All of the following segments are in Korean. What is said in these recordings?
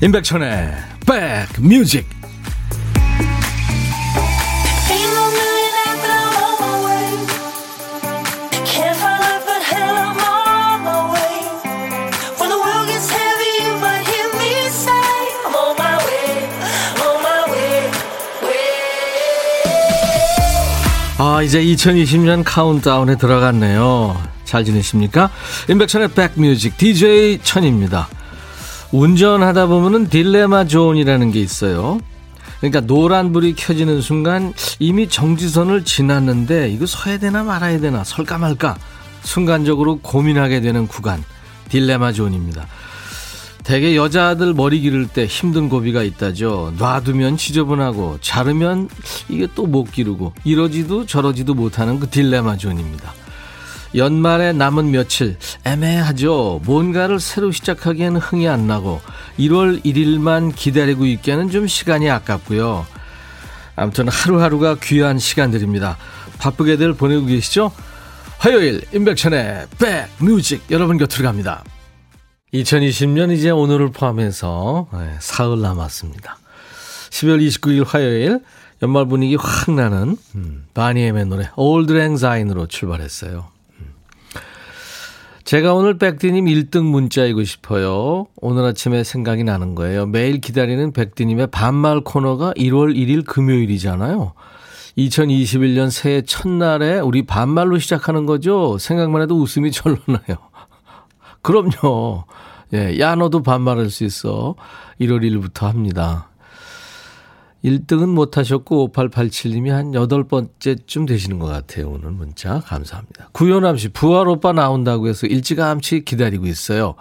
임백천의 백뮤직 아 이제 2020년 카운트다운에 들어갔네요. 잘 지내십니까? 임백천의 백뮤직 DJ 천입니다 운전하다 보면은 딜레마 존이라는 게 있어요. 그러니까 노란불이 켜지는 순간 이미 정지선을 지났는데 이거 서야 되나 말아야 되나 설까 말까 순간적으로 고민하게 되는 구간 딜레마 존입니다. 대개 여자들 머리 기를 때 힘든 고비가 있다죠. 놔두면 지저분하고 자르면 이게 또 못 기르고 이러지도 저러지도 못하는 그 딜레마 존입니다. 연말에 남은 며칠 애매하죠. 뭔가를 새로 시작하기에는 흥이 안 나고 1월 1일만 기다리고 있기에는 좀 시간이 아깝고요. 아무튼 하루하루가 귀한 시간들입니다. 바쁘게들 보내고 계시죠? 화요일 임백천의 백뮤직 여러분 곁으로 갑니다. 2020년 이제 오늘을 포함해서 네, 사흘 남았습니다. 12월 29일 화요일 연말 분위기 확 나는 음, 바니엠의 노래 올드 랭사인으로 출발했어요. 제가 오늘 백디님 1등 문자이고 싶어요. 오늘 아침에 생각이 나는 거예요. 매일 기다리는 백디님의 반말 코너가 1월 1일 금요일이잖아요. 2021년 새해 첫날에 우리 반말로 시작하는 거죠. 생각만 해도 웃음이 절로 나요. 그럼요. 예, 야, 너도 반말할 수 있어. 1월 1일부터 합니다. 1등은 못하셨고 5887님이 한 8번째쯤 되시는 것 같아요. 오늘 문자 감사합니다. 구현암 씨 부활 오빠 나온다고 해서 일찌감치 기다리고 있어요.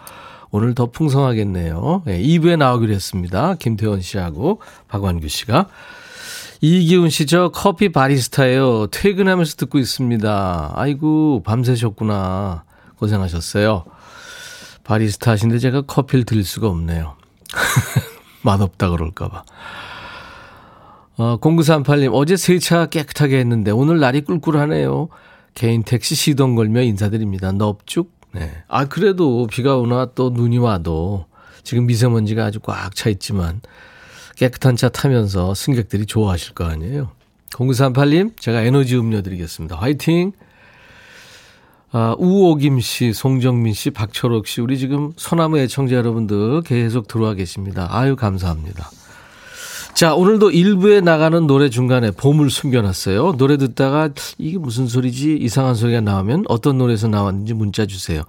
오늘 더 풍성하겠네요. 네, 2부에 나오기로 했습니다. 김태원 씨하고 박완규 씨가. 이기훈 씨, 저 커피 바리스타예요. 퇴근하면서 듣고 있습니다. 아이고, 밤새셨구나. 고생하셨어요. 바리스타 하신데 제가 커피를 드릴 수가 없네요. 맛없다 그럴까봐. 어, 0938님, 어제 세차 깨끗하게 했는데 오늘 날이 꿀꿀하네요. 개인 택시 시동 걸며 인사드립니다. 넙죽. 네. 아, 그래도 비가 오나 또 눈이 와도 지금 미세먼지가 아주 꽉 차 있지만 깨끗한 차 타면서 승객들이 좋아하실 거 아니에요. 0938님, 제가 에너지 음료 드리겠습니다. 화이팅! 아, 우오김 씨, 송정민 씨, 박철옥 씨, 우리 지금 소나무 애청자 여러분들 계속 들어와 계십니다. 아유, 감사합니다. 자, 오늘도 일부에 나가는 노래 중간에 봄을 숨겨놨어요. 노래 듣다가 이게 무슨 소리지? 이상한 소리가 나오면 어떤 노래에서 나왔는지 문자 주세요.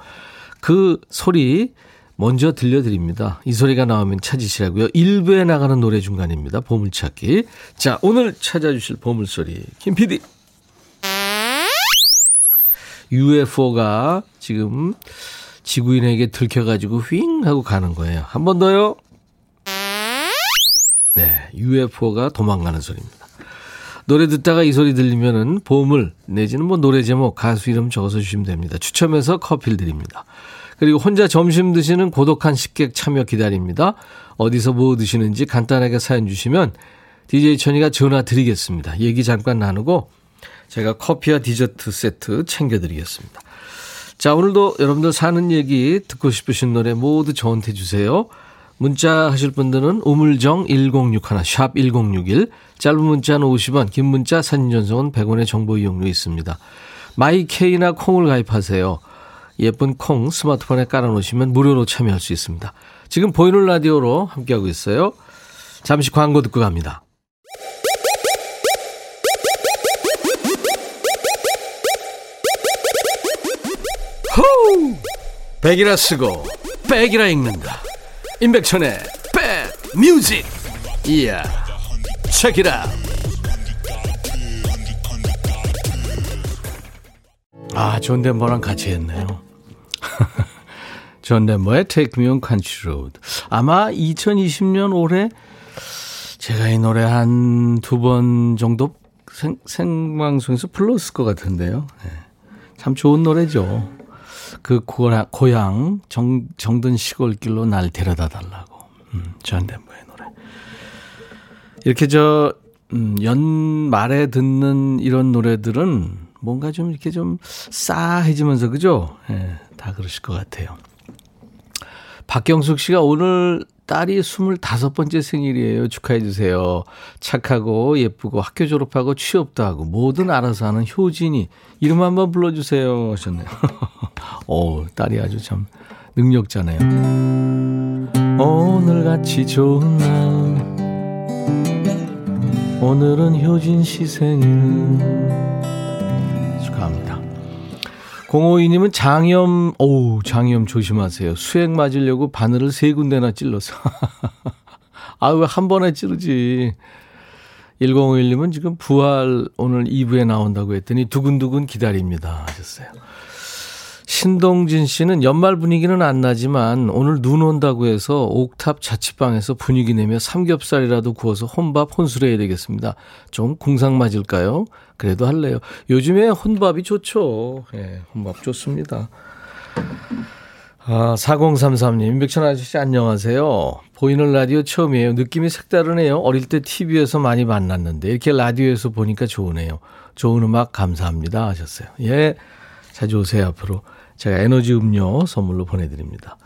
그 소리 먼저 들려드립니다. 이 소리가 나오면 찾으시라고요. 일부에 나가는 노래 중간입니다. 보물찾기. 자, 오늘 찾아주실 보물소리. 김 PD. UFO가 지금 지구인에게 들켜가지고 휘잉 하고 가는 거예요. 한 번 더요. 네, UFO가 도망가는 소리입니다. 노래 듣다가 이 소리 들리면은 보물 내지는 뭐 노래 제목, 가수 이름 적어서 주시면 됩니다. 추첨해서 커피를 드립니다. 그리고 혼자 점심 드시는 고독한 식객 참여 기다립니다. 어디서 뭐 드시는지 간단하게 사연 주시면 DJ 천이가 전화 드리겠습니다. 얘기 잠깐 나누고 제가 커피와 디저트 세트 챙겨드리겠습니다. 자, 오늘도 여러분들 사는 얘기 듣고 싶으신 노래 모두 저한테 주세요. 문자 하실 분들은 우물정 1061, 샵 1061, 짧은 문자는 50원, 긴 문자 사진 전송은 100원의 정보 이용료 있습니다. 마이케이나 콩을 가입하세요. 예쁜 콩 스마트폰에 깔아놓으시면 무료로 참여할 수 있습니다. 지금 보이는 라디오로 함께하고 있어요. 잠시 광고 듣고 갑니다. 호우! 백이라 쓰고 백이라 읽는다. 임백천의 백뮤직. 이야 책이라 아 존댓말랑 같이 했네요. 존댓말의 Take Me on Country Road. 아마 2020년 올해 제가 이 노래 한 두 번 정도 생, 생방송에서 불렀을 것 같은데요. 네. 참 좋은 노래죠 그 고향 정, 정든 시골길로 날 데려다 달라고. 음, 전대모의 노래. 이렇게 저, 음, 연말에 듣는 이런 노래들은 뭔가 좀 이렇게 좀 싸해지면서, 그죠? 예, 다 그러실 것 같아요. 박경숙 씨가 오늘 딸이 25번째 생일이에요. 축하해 주세요. 착하고 예쁘고 학교 졸업하고 취업도 하고 뭐든 알아서 하는 효진이. 이름 한번 불러주세요. 하셨네요. 오, 딸이 아주 참 능력자네요. 오늘같이 좋은 날. 오늘은 효진 씨 생일. 052님은 장염, 어우, 장염 조심하세요. 수액 맞으려고 바늘을 세 군데나 찔러서. 아, 왜 한 번에 찌르지? 1051님은 지금 부활 오늘 2부에 나온다고 했더니 두근두근 기다립니다. 하셨어요. 신동진 씨는 연말 분위기는 안 나지만 오늘 눈 온다고 해서 옥탑 자취방에서 분위기 내며 삼겹살이라도 구워서 혼밥 혼술해야 되겠습니다. 좀 궁상 맞을까요? 그래도 할래요. 요즘에 혼밥이 좋죠. 예, 혼밥 좋습니다. 아, 4033님, 백천 아저씨 안녕하세요. 보이는 라디오 처음이에요. 느낌이 색다르네요. 어릴 때 TV에서 많이 만났는데 이렇게 라디오에서 보니까 좋으네요. 좋은 음악 감사합니다 하셨어요. 예, 자주 오세요 앞으로. 제가 에너지 음료 선물로 보내드립니다.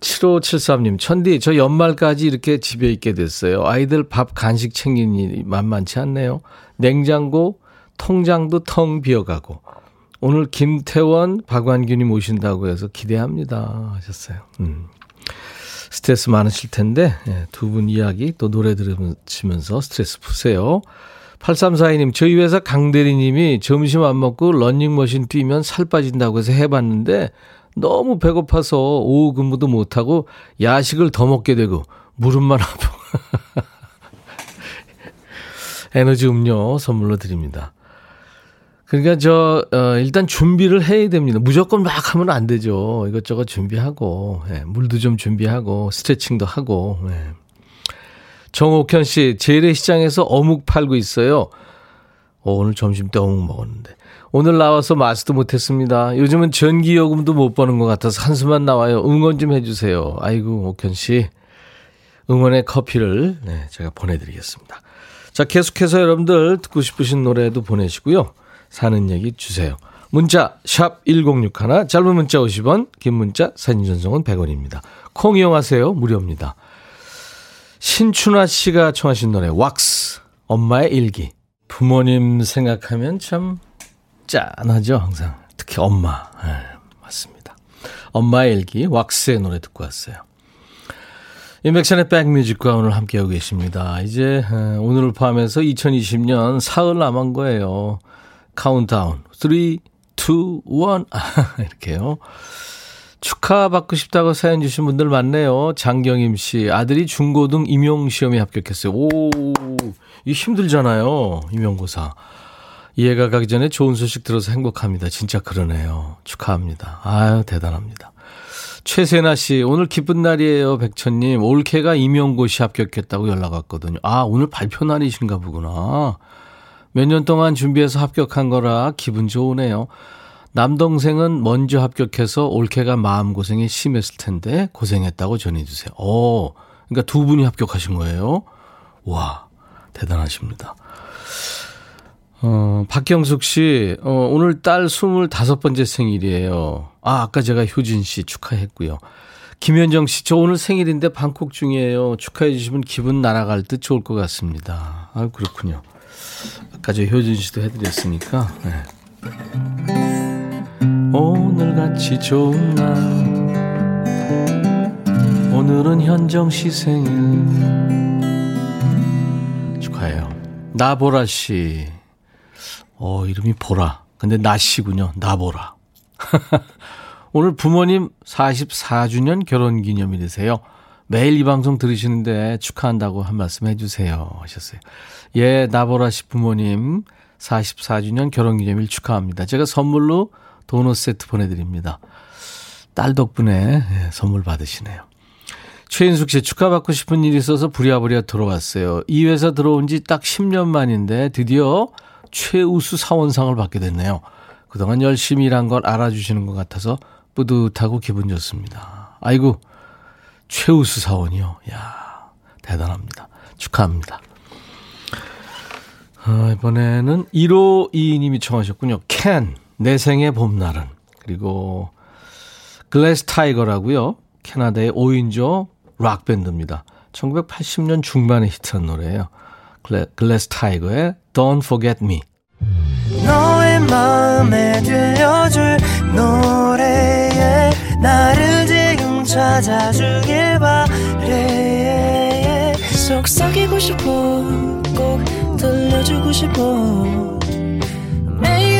7573님, 천디, 저 연말까지 이렇게 집에 있게 됐어요. 아이들 밥 간식 챙기는 일이 만만치 않네요. 냉장고, 통장도 텅 비어가고. 오늘 김태원, 박완균이 모신다고 해서 기대합니다. 하셨어요. 음. 스트레스 많으실 텐데, 예, 두분 이야기 또 노래 들으시면서 스트레스 푸세요. 8342님, 저희 회사 강대리님이 점심 안 먹고 런닝머신 뛰면 살 빠진다고 해서 해봤는데 너무 배고파서 오후 근무도 못하고 야식을 더 먹게 되고 무릎만 아프고. 에너지 음료 선물로 드립니다. 그러니까 저, 어, 일단 준비를 해야 됩니다. 무조건 막 하면 안 되죠. 이것저것 준비하고, 예, 물도 좀 준비하고, 스트레칭도 하고, 예. 정옥현 씨, 재래시장에서 어묵 팔고 있어요. 어, 오늘 점심 때 어묵 먹었는데. 오늘 나와서 마시도 못했습니다. 요즘은 전기요금도 못 버는 것 같아서 한숨만 나와요. 응원 좀 해주세요. 아이고, 옥현 씨. 응원의 커피를 네, 제가 보내드리겠습니다. 자, 계속해서 여러분들 듣고 싶으신 노래도 보내시고요. 사는 얘기 주세요. 문자 샵 1061, 짧은 문자 50원, 긴 문자 사진 전송은 100원입니다. 콩 이용하세요. 무료입니다. 신춘아 씨가 청하신 노래 왁스 엄마의 일기. 부모님 생각하면 참 짠하죠 항상. 특히 엄마. 네, 맞습니다. 엄마의 일기 왁스의 노래 듣고 왔어요. 임백천의 백뮤직과 오늘 함께하고 계십니다. 이제 오늘을 포함해서 2020년 사흘 남은 거예요. 카운트다운. 3, 2, 1 이렇게요 축하받고 싶다고 사연 주신 분들 많네요. 장경임 씨, 아들이 중고등 임용시험에 합격했어요. 오, 이 힘들잖아요. 임용고사. 이해가 가기 전에 좋은 소식 들어서 행복합니다. 진짜 그러네요. 축하합니다. 아유, 대단합니다. 최세나 씨, 오늘 기쁜 날이에요. 백천님. 올케가 임용고시 합격했다고 연락 왔거든요. 아, 오늘 발표 날이신가 보구나. 몇 년 동안 준비해서 합격한 거라 기분 좋으네요. 남동생은 먼저 합격해서 올케가 마음고생이 심했을 텐데 고생했다고 전해주세요. 오, 그러니까 두 분이 합격하신 거예요? 와, 대단하십니다. 어, 박경숙 씨, 어, 오늘 딸 25번째 생일이에요. 아, 아까 제가 효진 씨 축하했고요. 김현정 씨, 저 오늘 생일인데 방콕 중이에요. 축하해 주시면 기분 날아갈 듯 좋을 것 같습니다. 아, 그렇군요. 아까 저 효진 씨도 해드렸으니까, 네. 오늘같이 좋은 날. 오늘은 현정 씨 생일. 축하해요. 나보라 씨. 어 이름이 보라. 근데 나 씨군요. 나보라. 오늘 부모님 44주년 결혼기념일이세요. 매일 이 방송 들으시는데 축하한다고 한 말씀 해주세요. 하셨어요. 예 나보라 씨 부모님 44주년 결혼기념일 축하합니다. 제가 선물로 도넛 세트 보내드립니다. 딸 덕분에 예, 선물 받으시네요. 최인숙 씨 축하받고 싶은 일이 있어서 부랴부랴 들어왔어요. 이 회사 들어온 지 딱 10년 만인데 드디어 최우수 사원상을 받게 됐네요. 그동안 열심히 일한 걸 알아주시는 것 같아서 뿌듯하고 기분 좋습니다. 아이고, 최우수 사원이요. 야 대단합니다. 축하합니다. 아, 이번에는 1호 2님이 청하셨군요. 캔. 내 생의 봄날은. 그리고 글래스 타이거라고요. 캐나다의 5인조 락 밴드입니다. 1980년 중반에 히트한 노래예요. 글래, 글래스 타이거의 Don't Forget Me. 너의 마음에 들려줄 노래에 나를 지금 찾아주길 바래 속삭이고 싶어 꼭 들려주고 싶어 매우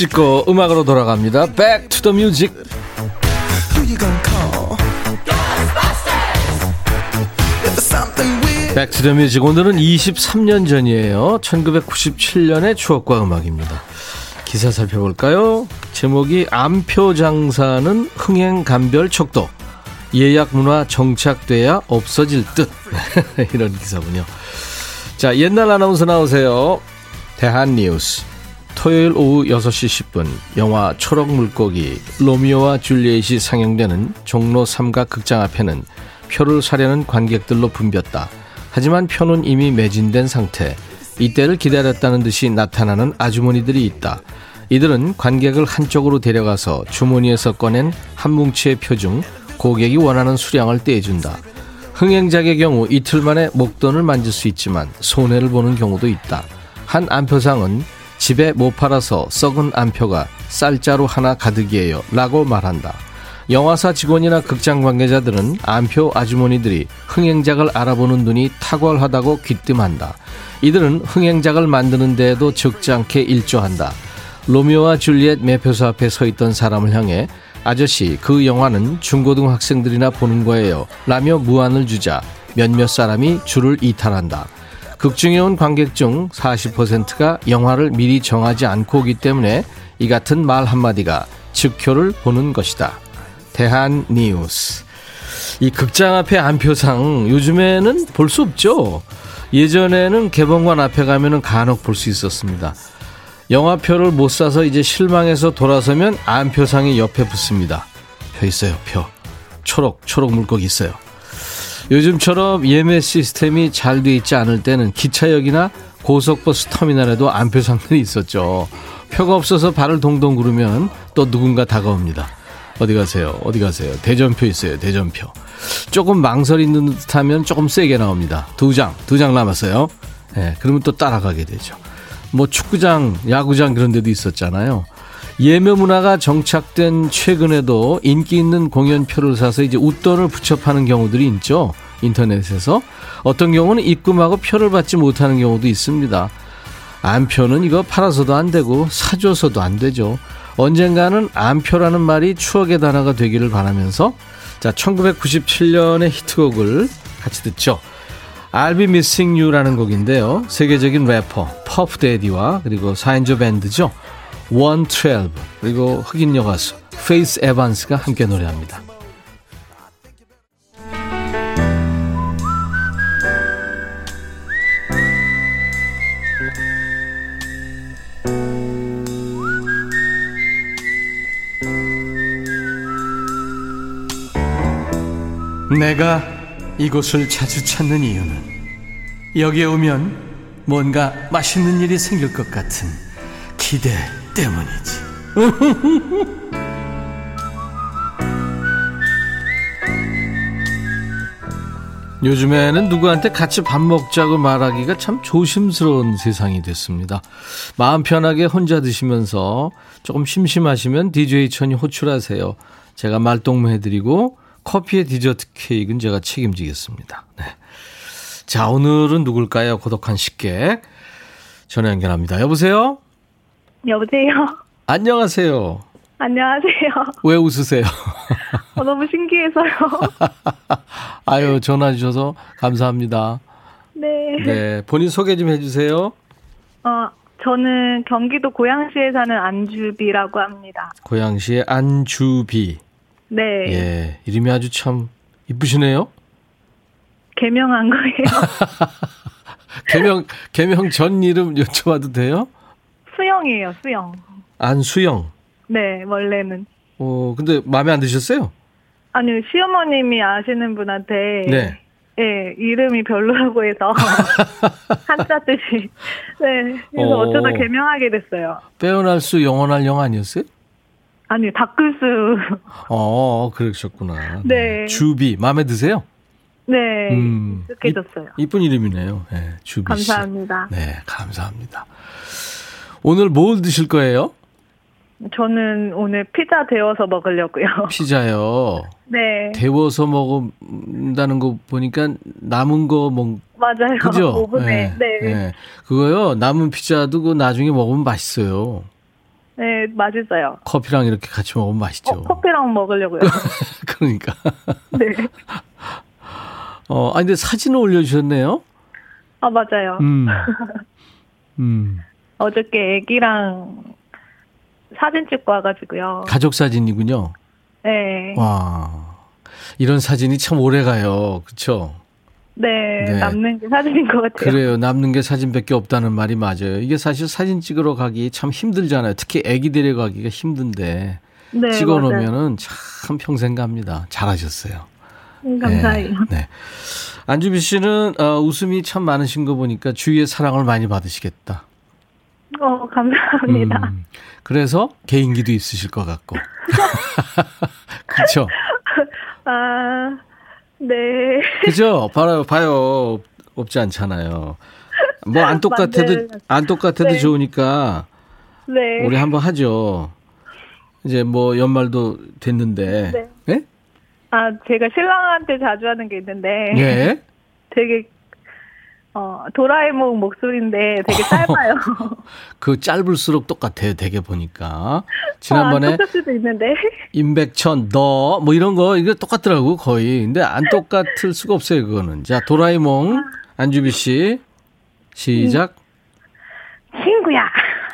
찍고 음악으로 돌아갑니다. Back to the music. Back to the music 오늘은 23년 전이에요. 1997년의 추억과 음악입니다. 기사 살펴볼까요? 제목이 암표 장사는 흥행 감별 척도 예약 문화 정착돼야 없어질 듯 이런 기사군요. 자 옛날 아나운서 나오세요. 대한 뉴스 토요일 오후 6시 10분 영화 초록 물고기 로미오와 줄리엣이 상영되는 종로 삼각 극장 앞에는 표를 사려는 관객들로 붐볐다. 하지만 표는 이미 매진된 상태. 이때를 기다렸다는 듯이 나타나는 아주머니들이 있다. 이들은 관객을 한쪽으로 데려가서 주머니에서 꺼낸 한 뭉치의 표 중 고객이 원하는 수량을 떼준다. 흥행작의 경우 이틀 만에 목돈을 만질 수 있지만 손해를 보는 경우도 있다. 한 안표상은 집에 못 팔아서 썩은 안표가 쌀자루 하나 가득이에요. 라고 말한다. 영화사 직원이나 극장 관계자들은 안표 아주머니들이 흥행작을 알아보는 눈이 탁월하다고 귀뜸한다. 이들은 흥행작을 만드는 데에도 적지 않게 일조한다. 로미오와 줄리엣 매표소 앞에 서 있던 사람을 향해 아저씨 그 영화는 중고등학생들이나 보는 거예요. 라며 무안을 주자 몇몇 사람이 줄을 이탈한다. 극중에 온 관객 중 40%가 영화를 미리 정하지 않고 오기 때문에 이 같은 말 한마디가 즉효를 보는 것이다. 대한 뉴스. 이 극장 앞에 안표상 요즘에는 볼 수 없죠. 예전에는 개봉관 앞에 가면은 간혹 볼 수 있었습니다. 영화표를 못 사서 이제 실망해서 돌아서면 안표상이 옆에 붙습니다. 표 있어요, 표. 초록, 초록 물고기 있어요. 요즘처럼 예매 시스템이 잘 돼 있지 않을 때는 기차역이나 고속버스 터미널에도 안표상들이 있었죠. 표가 없어서 발을 동동 구르면 또 누군가 다가옵니다. 어디 가세요? 어디 가세요? 대전표 있어요. 대전표. 조금 망설 있는 듯 하면 조금 세게 나옵니다. 두 장, 두 장 남았어요. 예, 네, 그러면 또 따라가게 되죠. 뭐 축구장, 야구장 그런 데도 있었잖아요. 예매 문화가 정착된 최근에도 인기 있는 공연표를 사서 이제 웃돈을 붙여 파는 경우들이 있죠. 인터넷에서. 어떤 경우는 입금하고 표를 받지 못하는 경우도 있습니다. 안표는 이거 팔아서도 안 되고 사줘서도 안 되죠. 언젠가는 안표라는 말이 추억의 단어가 되기를 바라면서 자 1997년의 히트곡을 같이 듣죠. I'll Be Missing You라는 곡인데요. 세계적인 래퍼 퍼프 데디와 그리고 4인조 밴드죠. 112 그리고 흑인 여가수 페이스 에반스가 함께 노래합니다. 내가 이곳을 자주 찾는 이유는 여기에 오면 뭔가 맛있는 일이 생길 것 같은 기대 때문이지. 요즘에는 누구한테 같이 밥 먹자고 말하기가 참 조심스러운 세상이 됐습니다. 마음 편하게 혼자 드시면서 조금 심심하시면 DJ 천이 호출하세요. 제가 말동무 해드리고 커피의 디저트 케이크는 제가 책임지겠습니다. 네. 자, 오늘은 누굴까요? 고독한 식객. 전화 연결합니다. 여보세요? 여보세요? 안녕하세요. 안녕하세요. 왜 웃으세요? 어, 너무 신기해서요. 아유, 전화 주셔서 감사합니다. 네. 네. 본인 소개 좀 해주세요. 어, 저는 경기도 고양시에 사는 안주비라고 합니다. 고양시의 안주비. 네. 예. 이름이 아주 참 이쁘시네요. 개명한 거예요. 개명, 개명 전 이름 여쭤봐도 돼요? 수영이에요, 수영. 안수영. 네, 원래는. 어, 근데 마음에 안 드셨어요? 아니요, 시어머님이 아시는 분한테. 네. 네, 이름이 별로라고 해서. 한자 뜻이. 네. 그래서 어. 어쩌다 개명하게 됐어요. 빼어날 수 영원할 영 아니었어요? 아니요, 닦을수. 어, 그러셨구나. 네. 주비. 마음에 드세요? 네. 음. 익숙해졌어요. 이쁜 이름이네요. 네, 주비 씨. 감사합니다. 네, 감사합니다. 오늘 뭘 드실 거예요? 저는 오늘 피자 데워서 먹으려고요. 피자요. 네. 데워서 먹는다는 거 보니까 남은 거 먹, 맞아요. 그죠? 오븐에. 네. 네. 네. 그거요. 남은 피자도 그 나중에 먹으면 맛있어요. 네, 맛있어요. 커피랑 이렇게 같이 먹으면 맛있죠. 어, 커피랑 먹으려고요. 그러니까. 네. 어, 아니, 근데 사진을 올려주셨네요? 아, 맞아요. 음. 음. 어저께 애기랑 사진 찍고 와가지고요. 가족 사진이군요. 네. 와. 이런 사진이 참 오래 가요. 그쵸? 네, 네. 남는 게 사진인 것 같아요. 그래요. 남는 게 사진밖에 없다는 말이 맞아요. 이게 사실 사진 찍으러 가기 참 힘들잖아요. 특히 애기 데려가기가 힘든데 네, 찍어. 놓으면은 참 평생 갑니다. 잘하셨어요. 음, 감사해요. 네. 네. 안주비 씨는 어, 웃음이 참 많으신 거 보니까 주위의 사랑을 많이 받으시겠다. 어, 감사합니다. 음, 그래서 개인기도 있으실 것 같고. 그렇죠. 아, 네. 그죠? 봐요, 봐요. 없지 않잖아요. 뭐 안 똑같아도. 안 똑같아도 네. 좋으니까 네. 우리 한번 하죠. 이제 뭐 연말도 됐는데. 네. 예? 아, 제가 신랑한테 자주 하는 게 있는데. 예. 되게, 어, 도라에몽 목소리인데 되게 짧아요. 그 짧을수록 똑같아요. 되게 보니까. 지난번에 아, 똑같을 수도 있는데. 임백천 너 뭐 이런 거 이거 똑같더라고 거의. 근데 안 똑같을 수가 없어요. 그거는. 자 도라에몽 안주비 씨 시작. 친구야.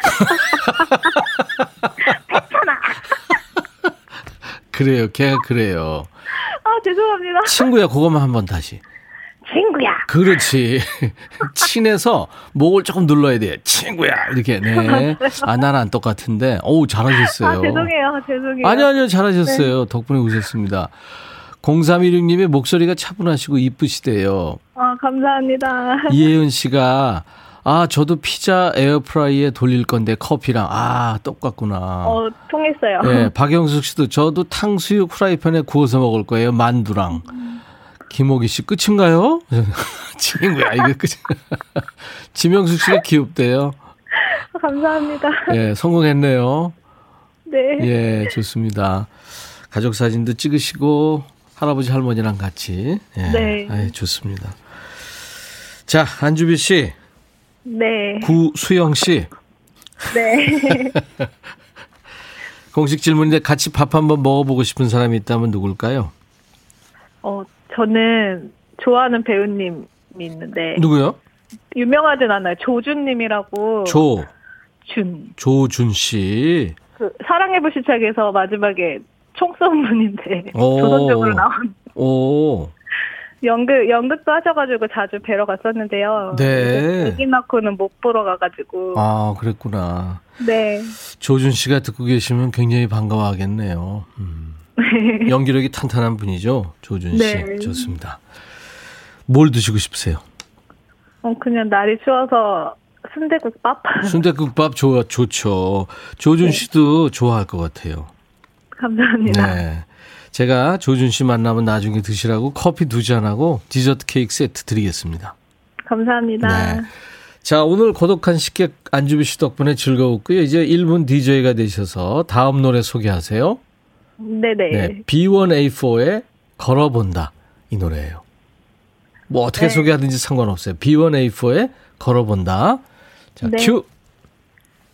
그래요. 걔가 그래요. 아, 죄송합니다. 친구야 그것만 한번 다시. 친구야. 그렇지. 친해서 목을 조금 눌러야 돼. 친구야. 이렇게. 네. 아, 나는 안 똑같은데. 어우, 잘하셨어요. 아, 죄송해요. 죄송해요. 아니요, 아니요. 잘하셨어요. 덕분에 웃었습니다. 0316님의 목소리가 차분하시고 이쁘시대요. 아, 감사합니다. 이혜은 씨가 아, 저도 피자 에어프라이에 돌릴 건데 커피랑 아, 똑같구나. 어, 통했어요. 네, 박영숙 씨도 저도 탕수육 프라이팬에 구워서 먹을 거예요. 만두랑. 김호기 씨 끝인가요? 친구야 이게 끝. 지명숙 씨가 귀엽대요. 감사합니다. 예, 성공했네요. 네. 예, 좋습니다. 가족 사진도 찍으시고 할아버지 할머니랑 같이. 예, 네. 아이, 좋습니다. 자, 안주비 씨, 네. 구수영 씨. 네. 공식 질문인데 같이 밥 한번 먹어보고 싶은 사람이 있다면 누굴까요? 어, 저는 좋아하는 배우님이 있는데 누구요? 유명하진 않아요. 조준님이라고 조, 준. 조준 씨. 그 사랑의 불시착에서 마지막에 총 쏜 분인데 오. 조선적으로 나온 오, 연극 연극도 하셔가지고 자주 뵈러 갔었는데요. 네. 애기 낳고는 못 보러 가가지고 아, 그랬구나. 네. 조준 씨가 듣고 계시면 굉장히 반가워하겠네요. 음. 연기력이 탄탄한 분이죠. 조준 씨. 네. 좋습니다. 뭘 드시고 싶으세요? 어 그냥 날이 추워서 순대국밥 순대국밥 좋아, 좋죠. 조준 씨도 좋아할 것 같아요. 감사합니다. 네. 제가 조준 씨 만나면 나중에 드시라고 커피 두 잔하고 디저트 케이크 세트 드리겠습니다. 감사합니다. 네. 자, 오늘 고독한 식객 안주비 씨 덕분에 즐거웠고요. 이제 1분 DJ가 되셔서 다음 노래 소개하세요. 네네. 네. B1A4의 걸어본다. 이 노래예요. 뭐 어떻게 네. 소개하든지 상관없어요. B1A4의 걸어본다. 자, 네. 큐.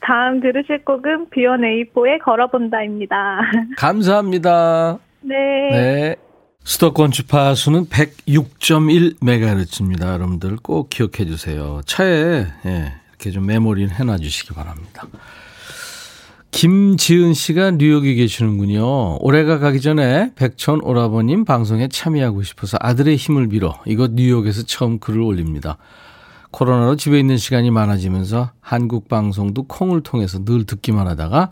다음 들으실 곡은 B1A4의 걸어본다입니다. 감사합니다. 네. 네. 수도권 주파수는 106.1MHz입니다. 여러분들 꼭 기억해 주세요. 차에 예, 이렇게 좀 메모리를 해놔 주시기 바랍니다. 김지은 씨가 뉴욕에 계시는군요. 올해가 가기 전에 백천 오라버님 방송에 참여하고 싶어서 아들의 힘을 빌어 이곳 뉴욕에서 처음 글을 올립니다. 코로나로 집에 있는 시간이 많아지면서 한국 방송도 콩을 통해서 늘 듣기만 하다가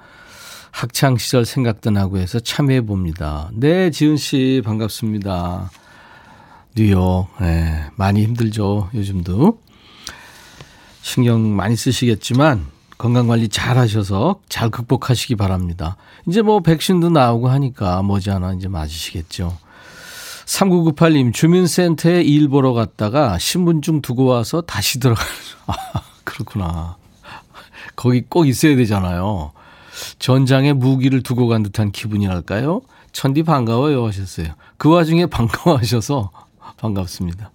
학창 시절 생각도 나고 해서 참여해 봅니다. 네, 지은 씨 반갑습니다. 뉴욕, 네, 많이 힘들죠. 요즘도 신경 많이 쓰시겠지만 건강 관리 잘 하셔서 잘 극복하시기 바랍니다. 이제 뭐 백신도 나오고 하니까 머지않아 이제 맞으시겠죠. 3998님, 주민센터에 일 보러 갔다가 신분증 두고 와서 다시 들어가요. 아, 그렇구나. 거기 꼭 있어야 되잖아요. 전장에 무기를 두고 간 듯한 기분이랄까요? 천디 반가워요 하셨어요. 그 와중에 반가워하셔서 반갑습니다.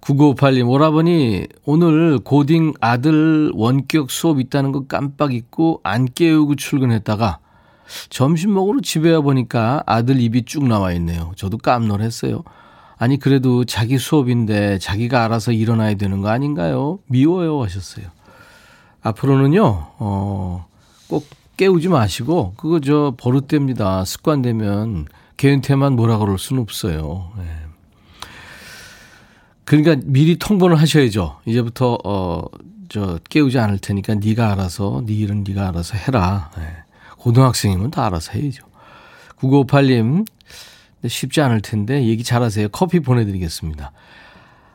9958님, 오라버니, 오늘 고딩 아들 원격 수업 있다는 거 깜빡 잊고 안 깨우고 출근했다가 점심 먹으러 집에 와 보니까 아들 입이 쭉 나와 있네요. 저도 깜놀했어요. 아니, 그래도 자기 수업인데 자기가 알아서 일어나야 되는 거 아닌가요? 미워요 하셨어요. 앞으로는요, 어, 꼭 깨우지 마시고 그거 저 버릇됩니다. 습관되면 개인한테만 뭐라 그럴 수는 없어요. 네. 그러니까 미리 통보를 하셔야죠. 이제부터 어 저 깨우지 않을 테니까 네가 알아서 네 일은 네가 알아서 해라. 네. 고등학생이면 다 알아서 해야죠. 9958님 쉽지 않을 텐데 얘기 잘하세요. 커피 보내드리겠습니다.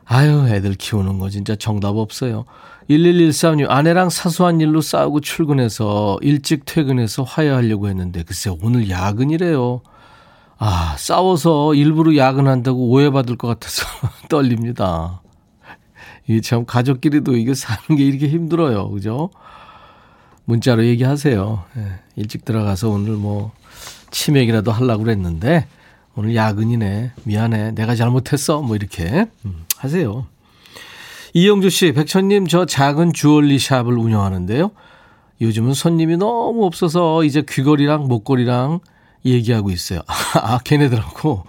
아유 애들 키우는 거 진짜 정답 없어요. 1113님, 아내랑 사소한 일로 싸우고 출근해서 일찍 퇴근해서 화해하려고 했는데, 글쎄, 오늘 야근이래요. 아, 싸워서 일부러 야근한다고 오해받을 것 같아서 떨립니다. 이게 참 가족끼리도 이게 사는 게 이렇게 힘들어요. 그죠? 문자로 얘기하세요. 예, 일찍 들어가서 오늘 뭐 치맥이라도 하려고 그랬는데 오늘 야근이네. 미안해. 내가 잘못했어. 뭐 이렇게 음, 하세요. 이영주 씨, 백천님, 저 작은 주얼리 샵을 운영하는데요. 요즘은 손님이 너무 없어서 이제 귀걸이랑 목걸이랑 얘기하고 있어요. 아, 걔네들하고.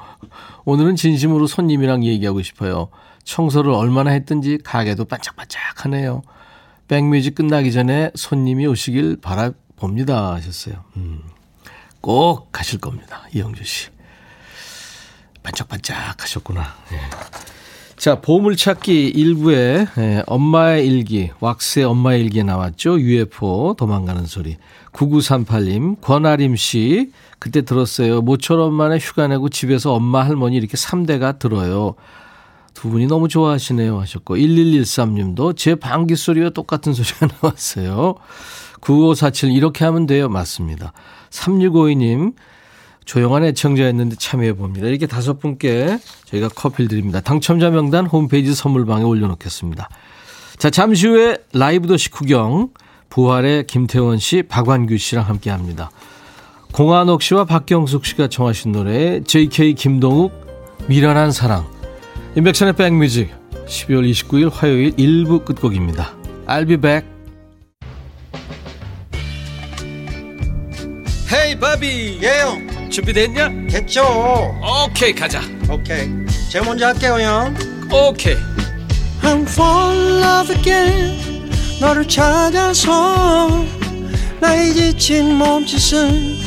오늘은 진심으로 손님이랑 얘기하고 싶어요. 청소를 얼마나 했든지 가게도 반짝반짝하네요. 백뮤직 끝나기 전에 손님이 오시길 바라봅니다. 하셨어요. 음, 꼭 가실 겁니다. 이영주 씨. 반짝반짝 하셨구나. 예. 자, 보물찾기 일부에 예, 엄마의 일기, 왁스의 엄마의 일기에 나왔죠. UFO 도망가는 소리. 9938님, 권아림 씨, 그때 들었어요. 모처럼 만에 휴가 내고 집에서 엄마 할머니 이렇게 3대가 들어요. 두 분이 너무 좋아하시네요 하셨고 1113님도 제 방귀 소리와 똑같은 소리가 나왔어요. 9547 이렇게 하면 돼요. 맞습니다. 3652님 조용한 애청자였는데 참여해 봅니다. 이렇게 다섯 분께 저희가 커피를 드립니다. 당첨자 명단 홈페이지 선물방에 올려놓겠습니다. 자, 잠시 후에 라이브 도시 구경 부활의 김태원 씨, 박완규 씨랑 함께 합니다. 공한옥 씨와 박경숙 씨가 청하신 노래 JK 김동욱 미련한 사랑. 인백션의 백뮤직 12월 29일 화요일 1부 끝곡입니다. I'll be back. 헤이 바비. 예영. 준비됐냐? 됐죠. 오케이 가자. 오케이. 제가 먼저 할게요 형. 오케이. I'm fall in love again. 너를 찾아서 나의 지친 몸짓은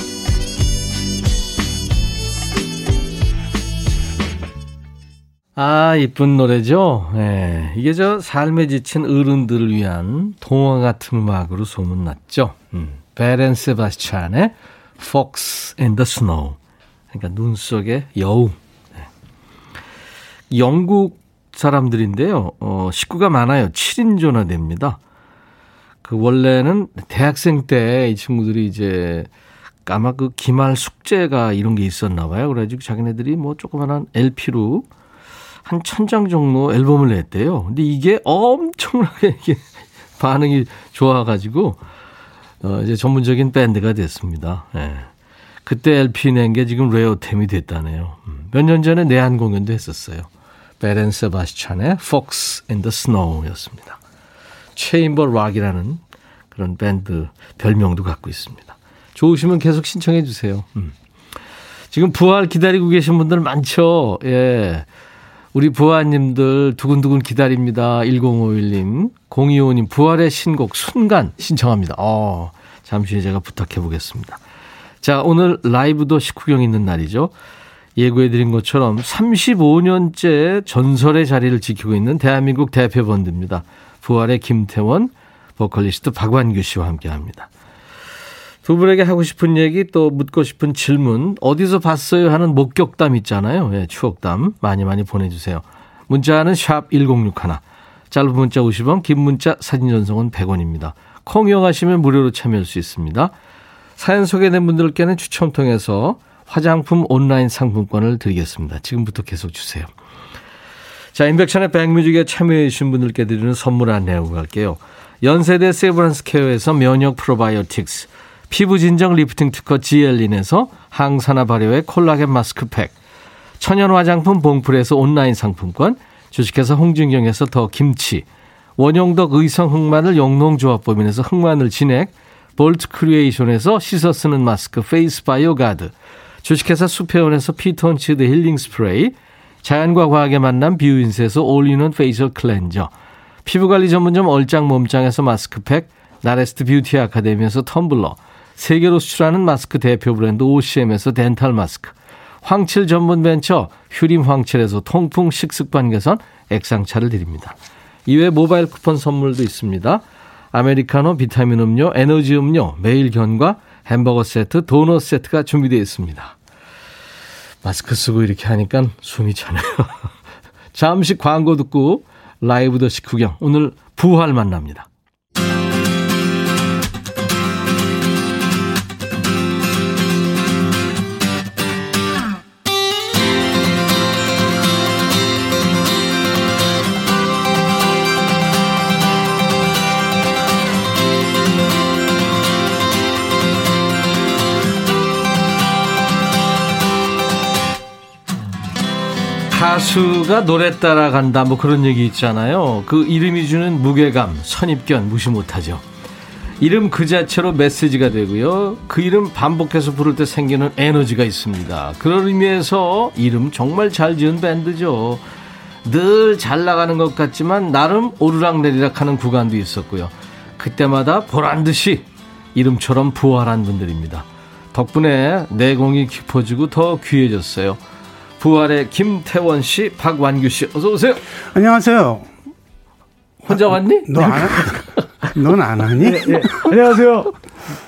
아, 이쁜 노래죠? 예. 이게 저 삶에 지친 어른들을 위한 동화 같은 음악으로 소문났죠. 음. 베렌 세바스찬의 Fox in the Snow. 그러니까 눈 속의 여우. 예. 영국 사람들인데요. 어, 식구가 많아요. 7인조나 됩니다. 그 원래는 대학생 때 이 친구들이 이제 아마 그 기말 숙제가 이런 게 있었나 봐요. 그래가지고 자기네들이 뭐 조그만한 LP로 한 천 장 정도 앨범을 냈대요. 근데 이게 엄청나게 이게 반응이 좋아가지고 어, 이제 전문적인 밴드가 됐습니다. 예. 그때 LP 낸 게 지금 레어템이 됐다네요. 음, 몇년 전에 내한 공연도 했었어요. 벨 앤 세바스찬의 Fox in the Snow 였습니다. chamber rock이라는 그런 밴드 별명도 갖고 있습니다. 좋으시면 계속 신청해 주세요. 음. 지금 부활 기다리고 계신 분들 많죠? 예. 우리 부하님들 두근두근 기다립니다. 1051님, 025님, 부활의 신곡 순간 신청합니다. 어, 잠시 후에 제가 부탁해 보겠습니다. 자, 오늘 라이브도 식후경 있는 날이죠. 예고해드린 것처럼 35년째 전설의 자리를 지키고 있는 대한민국 대표 밴드입니다. 부활의 김태원, 보컬리스트 박완규 씨와 함께 합니다. 두 분에게 하고 싶은 얘기 또 묻고 싶은 질문 어디서 봤어요 하는 목격담 있잖아요. 예, 추억담 많이 많이 보내주세요. 문자는 샵 1061. 짧은 문자 50원 긴 문자 사진 전송은 100원입니다. 콩 이용하시면 무료로 참여할 수 있습니다. 사연 소개된 분들께는 추첨 통해서 화장품 온라인 상품권을 드리겠습니다. 지금부터 계속 주세요. 자, 인백션의 백뮤직에 참여해 주신 분들께 드리는 선물 안내하고 갈게요. 연세대 세브란스 케어에서 면역 프로바이오틱스 피부 진정 리프팅 특허 지엘린에서 항산화 발효의 콜라겐 마스크팩, 천연 화장품 봉풀에서 온라인 상품권, 주식회사 홍진경에서 더 김치, 원용덕 의성 흑마늘 영농조합법인에서 흑마늘 진액, 볼트 크리에이션에서 씻어 쓰는 마스크 페이스 바이오 가드, 주식회사 수페온에서 피톤치드 힐링 스프레이, 자연과 과학의 만남 뷰인스에서 올리는 facial 클렌저, 피부관리 전문점 얼짱 몸짱에서 마스크팩, 나레스트 뷰티 아카데미에서 텀블러, 세계로 수출하는 마스크 대표 브랜드 OCM에서 덴탈 마스크, 황칠 전문 벤처 휴림 황칠에서 통풍 식습관 개선 액상차를 드립니다. 이외 모바일 쿠폰 선물도 있습니다. 아메리카노, 비타민 음료, 에너지 음료, 매일 견과, 햄버거 세트, 도넛 세트가 준비되어 있습니다. 마스크 쓰고 이렇게 하니까 숨이 차네요. 잠시 광고 듣고 라이브 더 식후경 오늘 부활 만납니다. 가수가 노래 따라간다 뭐 그런 얘기 있잖아요. 그 이름이 주는 무게감, 선입견 무시 못하죠. 이름 그 자체로 메시지가 되고요. 그 이름 반복해서 부를 때 생기는 에너지가 있습니다. 그런 의미에서 이름 정말 잘 지은 밴드죠. 늘 잘 나가는 것 같지만 나름 오르락내리락 하는 구간도 있었고요. 그때마다 보란 듯이 이름처럼 부활한 분들입니다. 덕분에 내공이 깊어지고 더 귀해졌어요. 부활의 김태원 씨, 박완규 씨, 어서 오세요. 안녕하세요. 혼자 왔니? 너 안, 넌안 하니? 예, 예. 안녕하세요.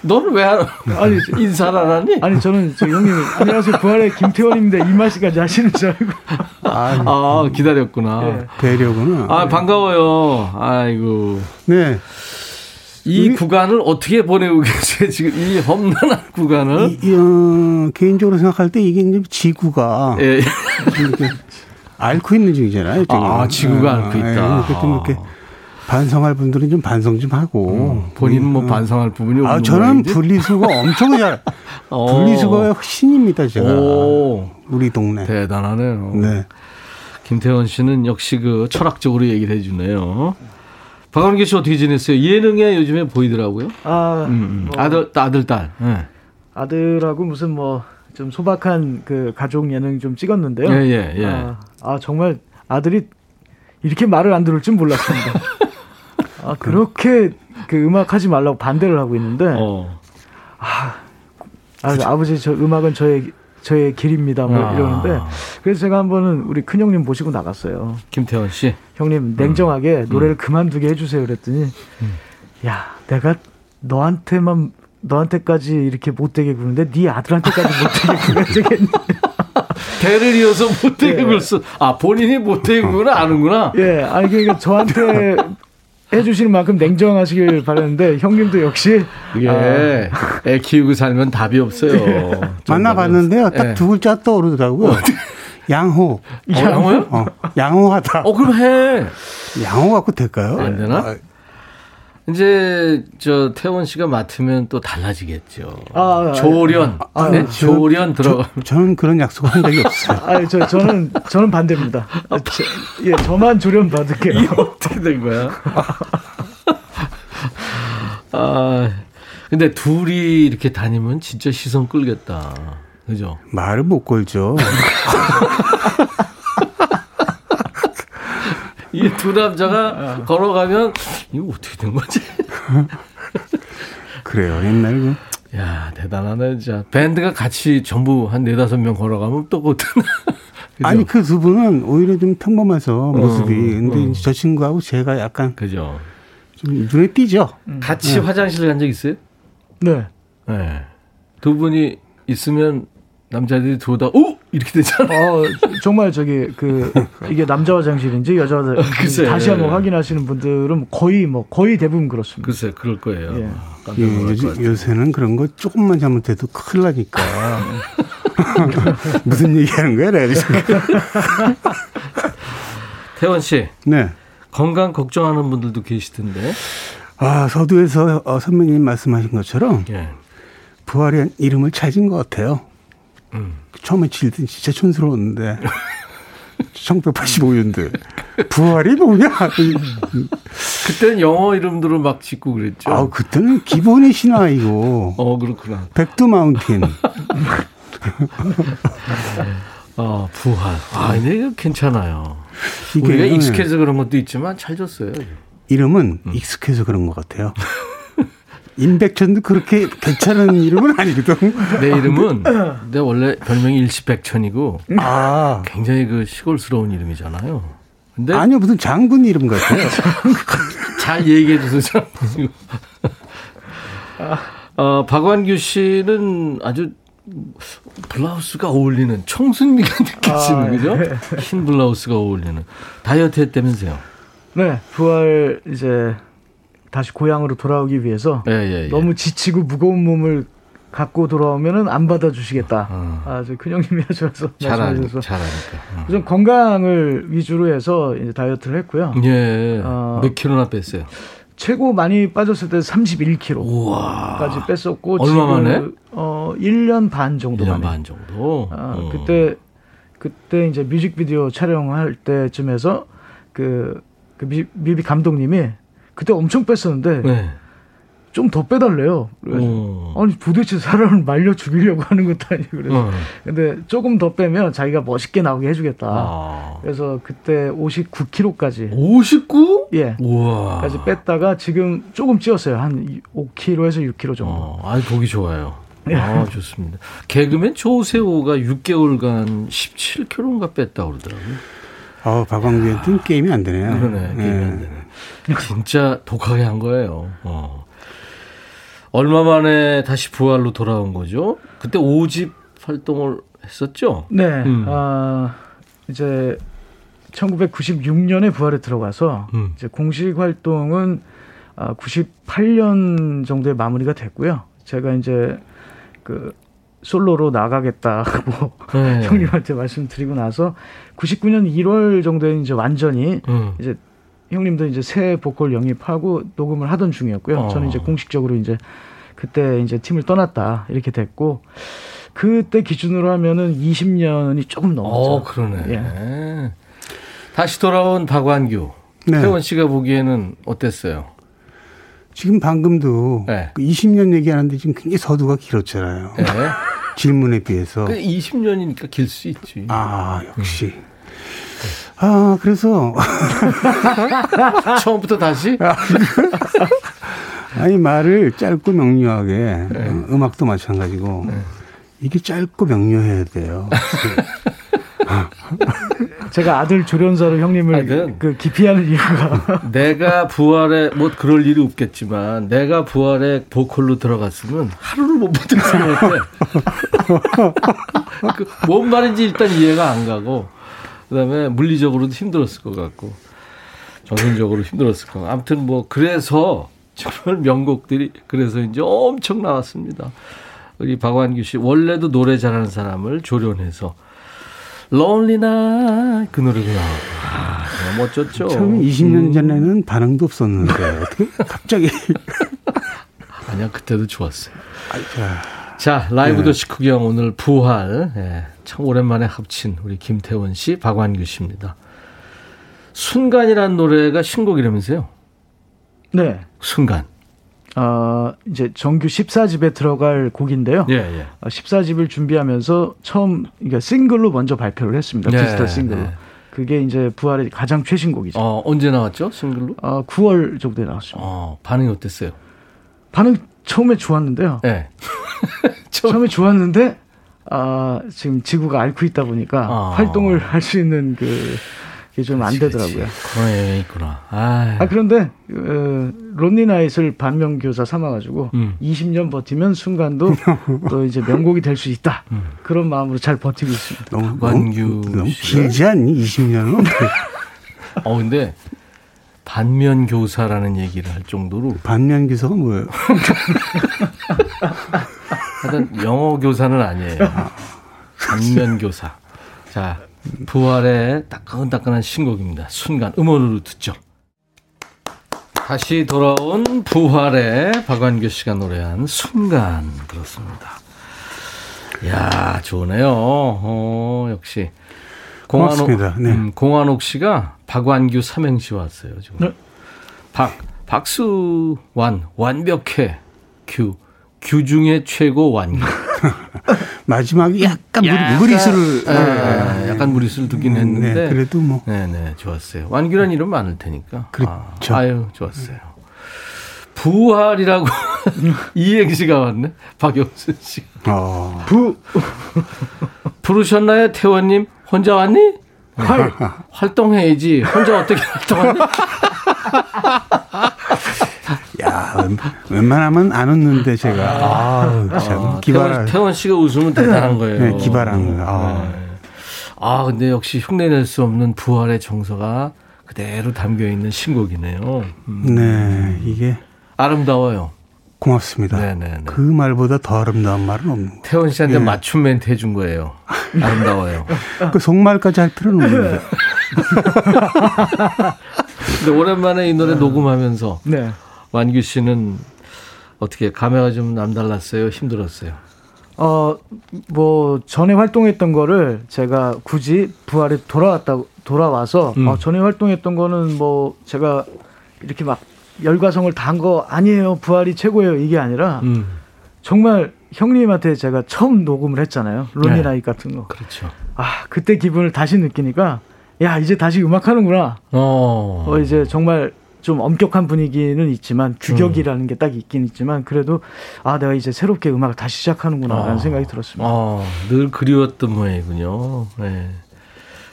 너는 왜 안, 아니, 인사를 안 하니? 아니, 저는 저 형님, 안녕하세요. 부활의 김태원입니다. 이 말씀까지 하시는 줄 알고. 아, 아 기다렸구나. 예. 배려구나. 아, 반가워요. 아이고. 네. 이 음? 구간을 어떻게 보내고 계세요? 지금 이 험난한 구간을? 이, 어, 개인적으로 생각할 때 이게 이제 지구가 예. 이렇게 앓고 있는 중이잖아요. 지금. 아, 지구가 아, 앓고 있다. 예, 이렇게 좀 이렇게 반성할 분들은 좀 반성 좀 하고. 음, 본인은 뭐 음. 반성할 부분이 없는 아, 저는? 분리수거 엄청 잘. 어. 분리수거의 신입니다, 제가. 오. 우리 동네. 대단하네요. 네. 김태원 씨는 역시 그 철학적으로 얘기를 해주네요. 박원기 씨 어떻게 지냈어요? 예능에 요즘에 보이더라고요. 아, 음, 음. 뭐 아들, 아들, 딸. 네. 아들하고 무슨 뭐 좀 소박한 그 가족 예능 좀 찍었는데요. 예, 예, 예. 아, 아 정말 아들이 이렇게 말을 안 들을 줄 몰랐습니다. 아, 그렇게 그 음악 하지 말라고 반대를 하고 있는데, 어. 아, 아 아버지 저 음악은 저의 저의 길입니다. 뭐 아. 이러는데 그래서 제가 한 번은 우리 큰 형님 모시고 나갔어요. 김태원 씨. 형님 냉정하게 음. 노래를 그만두게 해주세요. 그랬더니 음. 야 내가 너한테만 너한테까지 이렇게 못되게 구는데 네 아들한테까지 못되게 되겠네. 대를 이어서 못되게 예. 굴었어. 아 본인이 못되게 구는 아는구나. 예, 아니 그러니까 저한테 해주시는 만큼 냉정하시길 바라는데 형님도 역시 예, 아. 애 키우고 살면 답이 없어요. 예. 만나봤는데요, 딱두 예. 글자 떠오르더라고요. 양호. 어, 양호요? 어, 양호하다. 어, 그럼 해. 양호 갖고 될까요? 안 되나? 아, 이제 저 태원 씨가 맡으면 또 달라지겠죠. 아, 조련, 아, 네? 조련 들어가. 저, 는 그런 약속 한 적이 없어요. 아, 저 저는 저는 반대입니다. 아, 저, 예, 저만 조련 받을게요. 이 어떻게 된 거야? 아, 근데 둘이 이렇게 다니면 진짜 시선 끌겠다. 그죠? 말을 못 걸죠. 이 두 남자가 걸어가면 이거 어떻게 된 거지? 그래요. 옛날 그. 야 대단하네 진짜. 밴드가 같이 전부 한 네다섯 명 걸어가면 또 그것도 아니 그 두 분은 오히려 좀 평범해서 모습이. 어, 근데 어. 저 친구하고 제가 약간 그죠. 좀 눈에 띄죠. 같이 네. 화장실 간 적 있어요? 네. 네. 두 분이 있으면 남자들이 들어오다 오 이렇게 되잖아. 어, 정말 저기 그 이게 남자 화장실인지 여자 화장실 어, 다시 한번 확인하시는 분들은 거의 뭐 거의 대부분 그렇습니다. 글쎄 그럴 거예요. 예. 예, 요즘, 요새는 그런 거 조금만 잘못해도 큰일 나니까. 무슨 얘기하는 거야, 내가 지금. 태원 씨. 네. 건강 걱정하는 분들도 계시던데. 아, 서두에서 어, 선배님 말씀하신 것처럼 예. 부활의 이름을 찾은 것 같아요. 음. 처음에 질든 진짜 촌스러웠는데 1985년대 부활이 뭐냐? 그때는 영어 이름들을 막 짓고 그랬죠. 아, 그때는 기본의 신화이고. 어, 그렇구나. 백두 마운틴. 어, 부활. 아, 근데 이거 괜찮아요. 이게 우리가 익숙해서 그런 것도 있지만 잘 줬어요. 이름은 음. 익숙해서 그런 것 같아요. 임백천도 그렇게 괜찮은 이름은 아니거든. 내 이름은 내 원래 별명이 일시백천이고 아. 굉장히 그 시골스러운 이름이잖아요. 근데 아니요 무슨 장군 이름 같아요. 잘 얘기해 주세요. 어, 박완규 씨는 아주 블라우스가 어울리는 청순미가 느껴지는 아, 그죠? 네. 흰 블라우스가 어울리는 다이어트 했다면서요? 네, 부활 이제 다시 고향으로 돌아오기 위해서 예, 예, 예. 너무 지치고 무거운 몸을 갖고 돌아오면은 안 받아주시겠다. 어. 아, 저 큰 형님이 하셔서 말씀하셔서 잘하니까. 어. 우선 건강을 위주로 해서 이제 다이어트를 했고요. 예. 어, 몇 킬로나 뺐어요? 최고 많이 빠졌을 때 31kg까지 뺐었고 얼마 만에? 어 1년 반 정도 1년 만에. 반 정도. 아, 어. 그때 그때 이제 뮤직비디오 촬영할 때쯤에서 그, 그 뮤, 뮤비 감독님이 그때 엄청 뺐었는데 네. 좀더 빼달래요. 그래서 오. 아니 도대체 사람을 말려 죽이려고 하는 것도 아니고 그래서 어. 근데 조금 더 빼면 자기가 멋있게 나오게 해주겠다. 아. 그래서 그때 59kg까지 59? 예. 우와.까지 뺐다가 지금 조금 찌었어요. 한 5kg에서 6kg 정도. 어, 아, 보기 좋아요. 예. 아, 좋습니다. 개그맨 조세호가 6개월간 17kg인가 뺐다고 그러더라고요. 아, 박광규한테는 게임이 안 되네요. 그러네, 게임이 예. 안 되네. 진짜 독하게 한 거예요. 어. 얼마 만에 다시 부활로 돌아온 거죠? 그때 5집 활동을 했었죠? 네. 음. 아, 이제 1996년에 부활에 들어가서 음. 이제 공식 활동은 98년 아, 정도에 마무리가 됐고요. 제가 이제 그 솔로로 나가겠다고 네. 형님한테 말씀드리고 나서 99년 1월 정도에 이제 완전히 음. 이제 형님도 이제 새 보컬 영입하고 녹음을 하던 중이었고요. 어. 저는 이제 공식적으로 이제 그때 이제 팀을 떠났다 이렇게 됐고 그때 기준으로 하면은 20년이 조금 넘었죠. 어, 그러네. 예. 다시 돌아온 박완규. 네. 태원 씨가 보기에는 어땠어요? 지금 방금도 네. 20년 그 얘기하는데 지금 굉장히 서두가 길었잖아요. 네. 질문에 비해서. 20년이니까 그길수 있지. 아, 역시. 음. 아, 그래서. 처음부터 다시? 아니, 말을 짧고 명료하게, 네. 어, 음악도 마찬가지고, 네. 이게 짧고 명료해야 돼요. 제가 아들 조련사로 형님을 하여튼, 그 기피하는 이유가 내가 부활에 뭐 그럴 일이 없겠지만 내가 부활에 보컬로 들어갔으면 하루를 못 버틸 것 같아. 그 뭔 말인지 일단 이해가 안 가고 그다음에 물리적으로도 힘들었을 것 같고 정신적으로 힘들었을 것 같고 아무튼 뭐 그래서 정말 명곡들이 그래서 이제 엄청 나왔습니다. 우리 박완규 씨 원래도 노래 잘하는 사람을 조련해서 Lonely Night 그 노래가 나오고 아, 너무 멋졌죠. 처음 20년 음. 전에는 반응도 없었는데 어떻게 갑자기 아니야 그때도 좋았어요. 자 라이브 도시 네. 구경 오늘 부활 예, 참 오랜만에 합친 우리 김태원 씨, 박완규 씨입니다. 순간이란 노래가 신곡이라면서요? 네. 순간. 어, 이제 정규 14집에 들어갈 곡인데요. 예, 예. 14집을 어, 준비하면서 처음 그러니까 싱글로 먼저 발표를 했습니다. 네, 디지털 싱글로. 네. 그게 이제 부활의 가장 최신곡이죠. 어, 언제 나왔죠? 싱글로? 어, 9월 정도에 나왔습니다. 어, 반응이 어땠어요? 반응 처음에 좋았는데요. 네. 처음에 좋았는데 아, 지금 지구가 앓고 있다 보니까 아. 활동을 할 수 있는 그 이게 좀 안 되더라고요. 그런 있구나. 아, 아 그런데 어, 론리 나잇을 반면 교사 삼아가지고 음. 20년 버티면 순간도 또 이제 명곡이 될 수 있다. 음. 그런 마음으로 잘 버티고 있습니다. 너무, 너무, 너무 길지 않니 20년은? 어 근데 반면 교사라는 얘기를 할 정도로 반면 교사가 뭐예요? 하여튼 영어 교사는 아니에요. 반면 교사. 자, 부활의 따끈따끈한 신곡입니다. 순간 음원으로 듣죠. 다시 돌아온 부활의 박완규 씨가 노래한 순간 그렇습니다. 야 좋네요. 어, 역시 공한옥, 네. 음, 공한옥 씨가 박완규 삼행시 왔어요 지금. 네. 박 박수완 완벽해 규 규중의 최고 완규. 마지막에 약간, 약간 무리수를 네, 네, 약간 무리수를 두긴 했는데 네, 그래도 뭐 네네 좋았어요. 완규란 이름 많을 테니까. 그렇죠. 아, 유 좋았어요. 부활이라고 이행시가 왔네. 박영순 씨. 어. 부 부르셨나요, 태원님? 혼자 왔니? 활 활동해야지. 혼자 어떻게 활동하니? 야, 웬만하면 안 웃는데 제가. 아, 참 아, 기발. 태원, 태원, 씨가 웃으면 대단한 거예요. 네, 기발한 거. 아. 네. 아, 근데 역시 흉내낼 수 없는 부활의 정서가 그대로 담겨 있는 신곡이네요. 음. 네, 이게 아름다워요. 고맙습니다. 네네네. 네, 네. 그 말보다 더 아름다운 말은 없는 거예요. 태원 씨한테 예. 맞춤 멘트 해준 거예요. 아름다워요. 그 속말까지 할 필요는 없는데. 근데 오랜만에 이 노래 녹음하면서 네. 완규 씨는 어떻게 감회가 좀 남달랐어요? 힘들었어요? 어, 뭐 전에 활동했던 거를 제가 굳이 부활에 돌아왔다 돌아와서 음. 어, 전에 활동했던 거는 뭐 제가 이렇게 막 열과성을 다한 거 아니에요. 부활이 최고예요. 이게 아니라 음. 정말 형님한테 제가 처음 녹음을 했잖아요. 론니나이 네. 같은 거. 그렇죠. 아 그때 기분을 다시 느끼니까 야 이제 다시 음악 하는구나. 어. 어 이제 정말 좀 엄격한 분위기는 있지만 규격이라는 음. 게딱 있긴 있지만 그래도 아 내가 이제 새롭게 음악을 다시 시작하는구나라는 아. 생각이 들었습니다. 아, 늘 그리웠던 모양이군요. 네.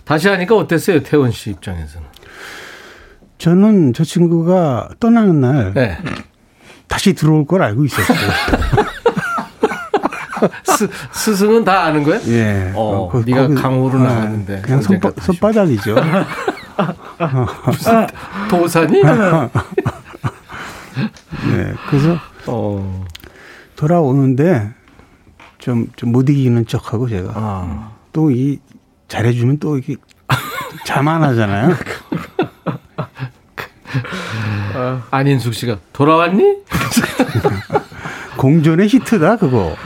다시 하니까 어땠어요, 태원 씨 입장에서는? 저는 저 친구가 떠나는 날 네. 다시 들어올 걸 알고 있었어요. 스, 승은 다 아는 거야? 예. 어, 어 네가 거기, 강호로 아, 나왔는데 그냥 손바, 손바닥이죠. 무슨 도사니? 네, 그래서 어. 돌아오는데 좀 좀 못 이기는 척하고 제가 아. 또이 잘해주면 또 이게 자만하잖아요. 어, 안인숙 씨가 돌아왔니? 공존의 히트다 그거.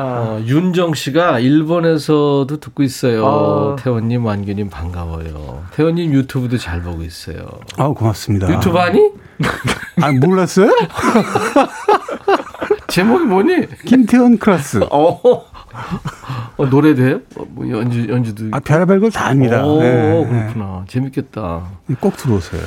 어, 윤정 씨가 일본에서도 듣고 있어요. 어. 태원님, 완규님 반가워요. 태원님 유튜브도 잘 보고 있어요. 아 고맙습니다. 유튜브 하니? 아 몰랐어요? 제목이 뭐니? 김태원 클래스. 어. 어, 노래도 해요? 어, 뭐 연주, 연주도. 아, 별의별 걸 다 합니다. 오, 네, 그렇구나. 네. 재밌겠다. 꼭 들어오세요.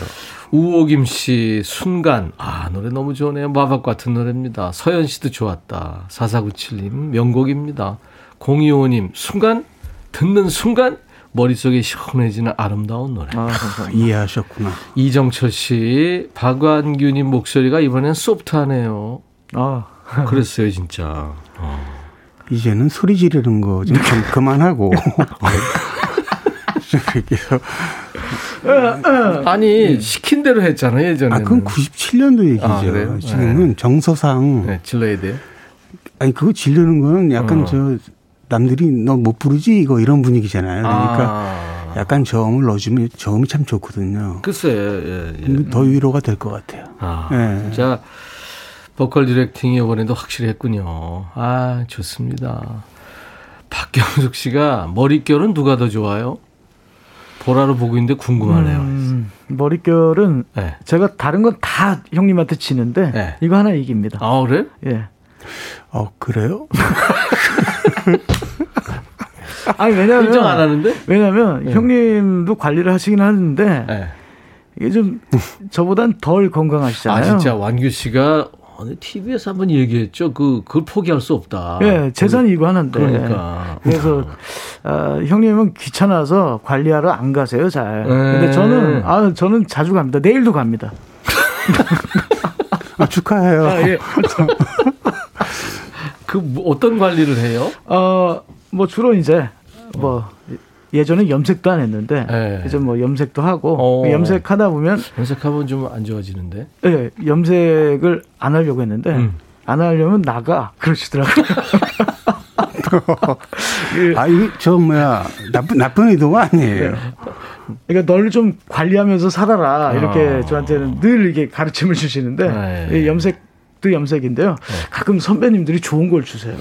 우호김 씨, 순간. 아, 노래 너무 좋네요. 마법 같은 노래입니다. 서현 씨도 좋았다. 4497님, 명곡입니다. 0255님, 순간? 듣는 순간? 머릿속에 시원해지는 아름다운 노래. 아, 이해하셨구나. 이정철 씨, 박완규님 목소리가 이번엔 소프트하네요. 아. 그랬어요, 진짜. 어. 이제는 소리 지르는 거 좀 그만하고. 아니 시킨 대로 했잖아요 예전에. 아 그건 97년도 얘기죠. 아, 지금은 네. 정서상 네, 질러야 돼요. 아니 그거 질르는 거는 약간 어. 저 남들이 너 못 부르지 이거 이런 분위기잖아요. 그러니까 아. 약간 저음을 넣어주면 저음이 참 좋거든요. 글쎄, 예, 예. 더 위로가 될 것 같아요. 아, 예. 진짜 보컬 디렉팅이 이번에도 확실히 했군요. 아, 좋습니다. 박경숙 씨가 머릿결은 누가 더 좋아요? 보라로 보고 있는데 궁금하네요. 음, 머릿결은 네. 제가 다른 건 다 형님한테 치는데 네. 이거 하나 이깁니다. 아 그래? 예. 어 그래요? 아니 왜냐면 인정 안 하는데? 왜냐면 네. 형님도 관리를 하시긴 하는데 네. 이게 좀 저보단 덜 건강하시잖아요. 아 진짜 완규 씨가 TV에서 한번 얘기했죠. 그 그걸 포기할 수 없다. 예, 재산이 이거 하는데. 그러니까. 그래서 아, 형님은 귀찮아서 관리하러 안 가세요, 잘. 근데 네. 저는 아 저는 자주 갑니다. 내일도 갑니다. 아, 축하해요. 아, 예. 그뭐 어떤 관리를 해요? 어, 뭐 주로 이제 뭐 예전에 염색도 안 했는데 네. 이제 뭐 염색도 하고 오. 어. 염색하다 보면 염색하면 좀 안 좋아지는데. 네, 염색을 안 하려고 했는데 음. 안 하려면 나가 그러시더라고요. 아, 이거 저 뭐야 나쁜 나쁜 의도가 아니에요. 네. 그러니까 널좀 관리하면서 살아라 이렇게 어. 저한테는 늘 이게 가르침을 주시는데 네. 염색도 염색인데요. 네. 가끔 선배님들이 좋은 걸 주세요.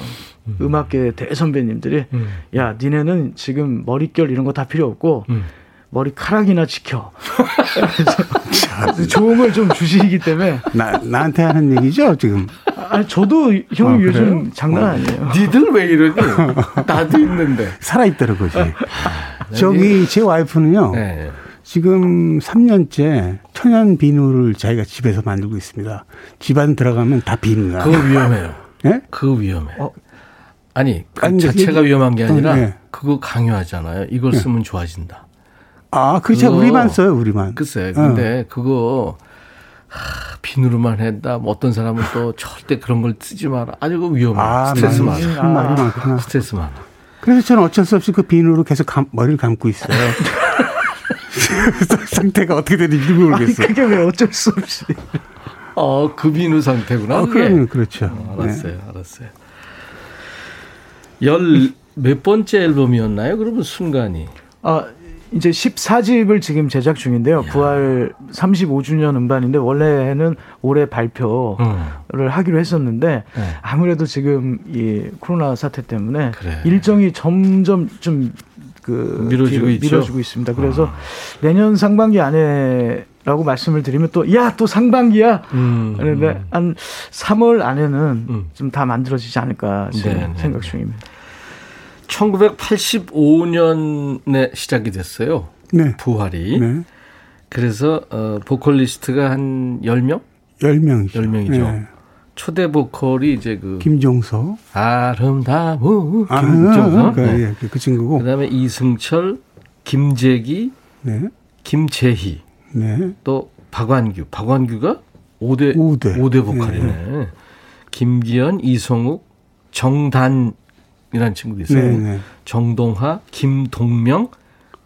음. 악계 대선배님들이 음. 야 니네는 지금 머릿결 이런 거 다 필요 없고 음. 머리카락이나 지켜. 좋은 걸좀 주시기 때문에. 나, 나한테 하는 얘기죠, 지금? 아니, 저도 형이 아, 요즘 장난 어. 아니에요. 니들 왜 이러니? 나도 있는데. 살아 있다는 거지. 아, 저기, 제 와이프는요. 네. 지금 3년째 천연 비누를 자기가 집에서 만들고 있습니다. 집안 들어가면 다 비누야. 그거 위험해요. 예? 네? 그거 위험해. 어, 아니, 그 아니, 자체가 위험한 게 아니라 네. 그거 강요하잖아요. 이걸 네. 쓰면 좋아진다. 아, 그렇죠. 우리만 써요, 우리만. 글쎄. 근데 어. 그거 하, 비누로만 했다. 뭐 어떤 사람은 또 절대 그런 걸 쓰지 마라. 아주 그 위험해. 아, 스트레스 많아. 아, 말이 많구나. 스트레스 많아. 그래서 저는 어쩔 수 없이 그 비누로 계속 감, 머리를 감고 있어요. 상태가 어떻게 되는지 모르겠어요. 아니, 그게 왜 어쩔 수 없이. 어, 그 비누 상태구나. 어, 그럼 그렇죠. 어, 알았어요. 네. 알았어요. 열 몇 번째 앨범이었나요? 그러면 순간이. 아, 이제 14집을 지금 제작 중인데요. 야. 부활 35주년 음반인데 원래는 올해 발표를 음. 하기로 했었는데 네. 아무래도 지금 이 코로나 사태 때문에 그래. 일정이 점점 좀 그 미뤄지고 있죠. 미뤄지고 있습니다. 그래서 아. 내년 상반기 안에 라고 말씀을 드리면 또 야 또 상반기야. 음, 그런데 음. 한 3월 안에는 음. 좀다 만들어지지 않을까 지금 네, 네 생각 네. 중입니다. 1985년에 시작이 됐어요. 네. 부활이. 네. 그래서 어 보컬리스트가 한 10명? 10명. 10명이죠. 네. 초대 보컬이 이제 그 김종서 아름다운 아, 김종서 그, 네. 예, 그 친구고 그다음에 이승철 김재기 네. 김재희 네. 또 박완규 박완규가 5대 5대, 5대 보컬이네 네. 김기현 이성욱 정단 이라는 친구도 있어요. 네네. 네. 정동하, 김동명,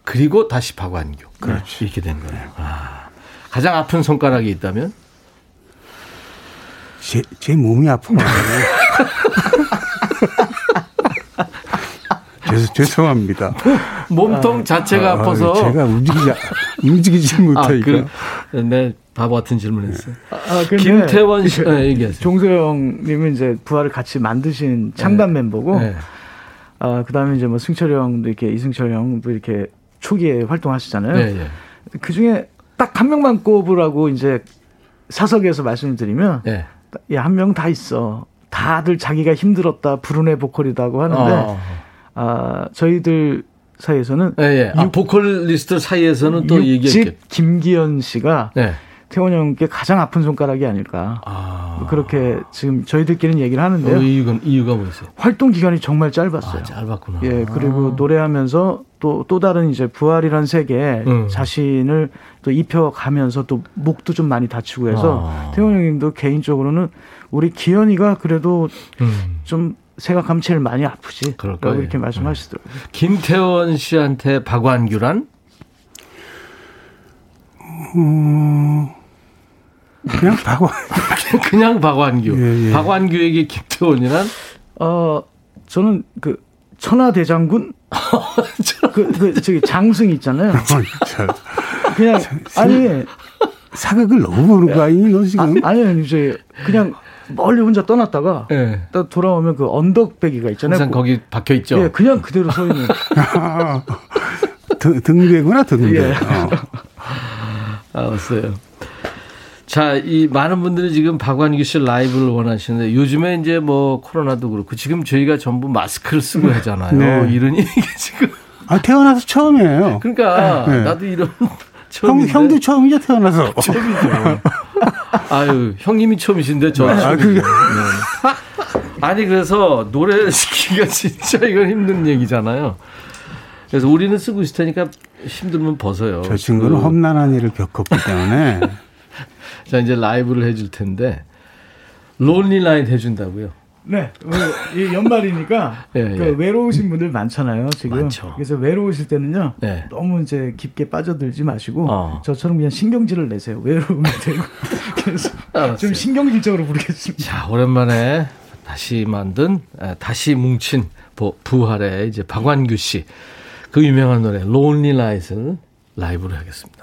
그리고 다시 박완규. 그렇죠. 이렇게 된 거예요. 아, 가장 아픈 손가락이 있다면? 제, 제 몸이 아픈 거예요. 죄송합니다. 몸통 자체가 아, 아파서 제가 움직이지 움직이지 못하니까. 아, 그, 네, 바보 같은 질문했어요. 아, 아 김태원 씨, 네, 얘기하세요. 종소영 님은 이제 부활을 같이 만드신 창단 네. 멤버고. 네. 아, 그 다음에 이제 뭐 승철 형도 이렇게 이승철 형도 이렇게 초기에 활동하시잖아요. 네, 네. 그 중에 딱 한 명만 꼽으라고 이제 사석에서 말씀을 드리면 네. 야, 한 명 다 있어. 다들 자기가 힘들었다, 불운의 보컬이다고 하는데, 어. 아, 저희들 사이에서는. 예, 예. 아, 보컬리스트 사이에서는 또 얘기했겠 김기현 씨가 네. 태원 형께 가장 아픈 손가락이 아닐까. 아. 그렇게 지금 저희들끼리는 얘기를 하는데요. 어, 이유가, 이유가 뭐였어요? 활동 기간이 정말 짧았어요. 아, 짧았구나. 예, 그리고 아. 노래하면서 또, 또 다른 이제 부활이란 세계에 음. 자신을 또 입혀가면서 또 목도 좀 많이 다치고 해서 아. 태원 형님도 개인적으로는 우리 기현이가 그래도 음. 좀 생각하면 제일 많이 아프지. 그럴까요? 이렇게 말씀하시더라고요. 김태원 씨한테 박완규란? 음, 그냥 박완 그냥 박완규. 예, 예. 박완규에게 김태원이란? 어 저는 그 천하대장군 그, 그, 저기 장승 있잖아요. 그냥, 아니. 사극을 너무 보는 거 아니니, 너 지금? 아, 아니, 저 그냥 멀리 혼자 떠났다가 네. 딱 돌아오면 그 언덕배기가 있잖아요. 항상 거기 박혀 있죠. 예, 그냥 그대로 서 있는. 등, 등배구나 등배. 예. 어. 알았어요. 자, 이 많은 분들이 지금 박완규 씨 라이브를 원하시는데 요즘에 이제 뭐 코로나도 그렇고 지금 저희가 전부 마스크를 쓰고 하잖아요. 네. 이런 얘기 지금. 아, 태어나서 처음이에요. 그러니까 네. 나도 이런 형, 형도 처음이죠, 태어나서. 처음이죠. 아유, 형님이 처음이신데, 저. 아, 그게. 네. 아니, 그래서 노래 시키기가 진짜 이건 힘든 얘기잖아요. 그래서 우리는 쓰고 있을 테니까 힘들면 벗어요. 저 친구는 그... 험난한 일을 겪었기 때문에. 자, 이제 라이브를 해줄 텐데, 론리 라인 해준다고요? 네, 이 연말이니까 네, 그 네. 외로우신 분들 많잖아요 지금. 많죠. 그래서 외로우실 때는요, 네. 너무 이제 깊게 빠져들지 마시고 어. 저처럼 그냥 신경질을 내세요. 외로우면 되고. 그래서 알았어요. 좀 신경질적으로 부르겠습니다. 자, 오랜만에 다시 만든 다시 뭉친 부활의 이제 박완규 씨 그 유명한 노래 론리 라이트를 라이브로 하겠습니다.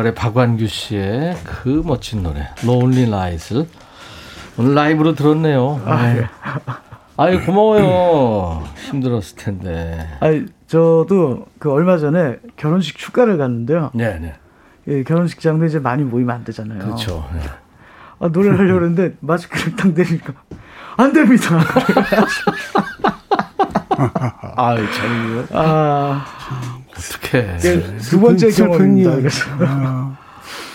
부활의 박완규 씨의 그 멋진 노래 Lonely Night을 오늘 라이브로 들었네요. 아, 예. 아유 고마워요. 힘들었을 텐데. 아니 저도 그 얼마 전에 결혼식 축가를 갔는데요. 네, 네. 예, 결혼식장도 이제 많이 모이면 안 되잖아요. 그렇죠. 네. 아, 노래를 하려고 했는데 마스크를 딱 대니까 안 됩니다. 아유 참. 아 어떻게? 예, 두 번째 경험입니다. 아.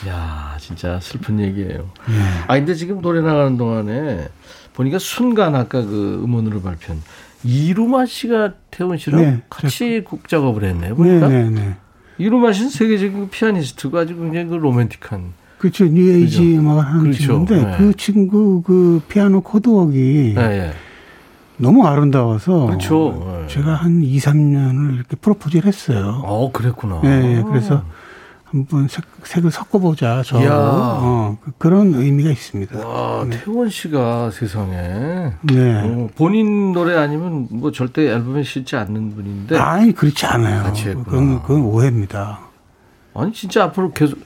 야 진짜 슬픈 얘기예요. 예. 아 근데 지금 노래 나가는 동안에 보니까 순간 아까 그 음원으로 발표한 이루마 씨가 태훈 씨랑 네, 같이 저... 곡 작업을 했네요. 보니까 네, 네, 네. 이루마 씨는 세계적인 피아니스트가 아주 굉장히 그 로맨틱한. 그렇죠. 뉴에이지? 음악을 하는 그렇죠. 친구인데 네. 그 친구 그 피아노 코드웍이 네, 네. 너무 아름다워서 그렇죠. 네. 제가 한 2, 3년을 이렇게 프로포즈를 했어요. 어, 그랬구나. 네, 네. 그래서 한번 색, 색을 섞어보자. 저 어, 그, 그런 의미가 있습니다. 와, 네. 태원 씨가 세상에. 네. 어, 본인 노래 아니면 뭐 절대 앨범에 실지 않는 분인데. 아니 그렇지 않아요. 그건, 그건 오해입니다. 아니 진짜 앞으로 계속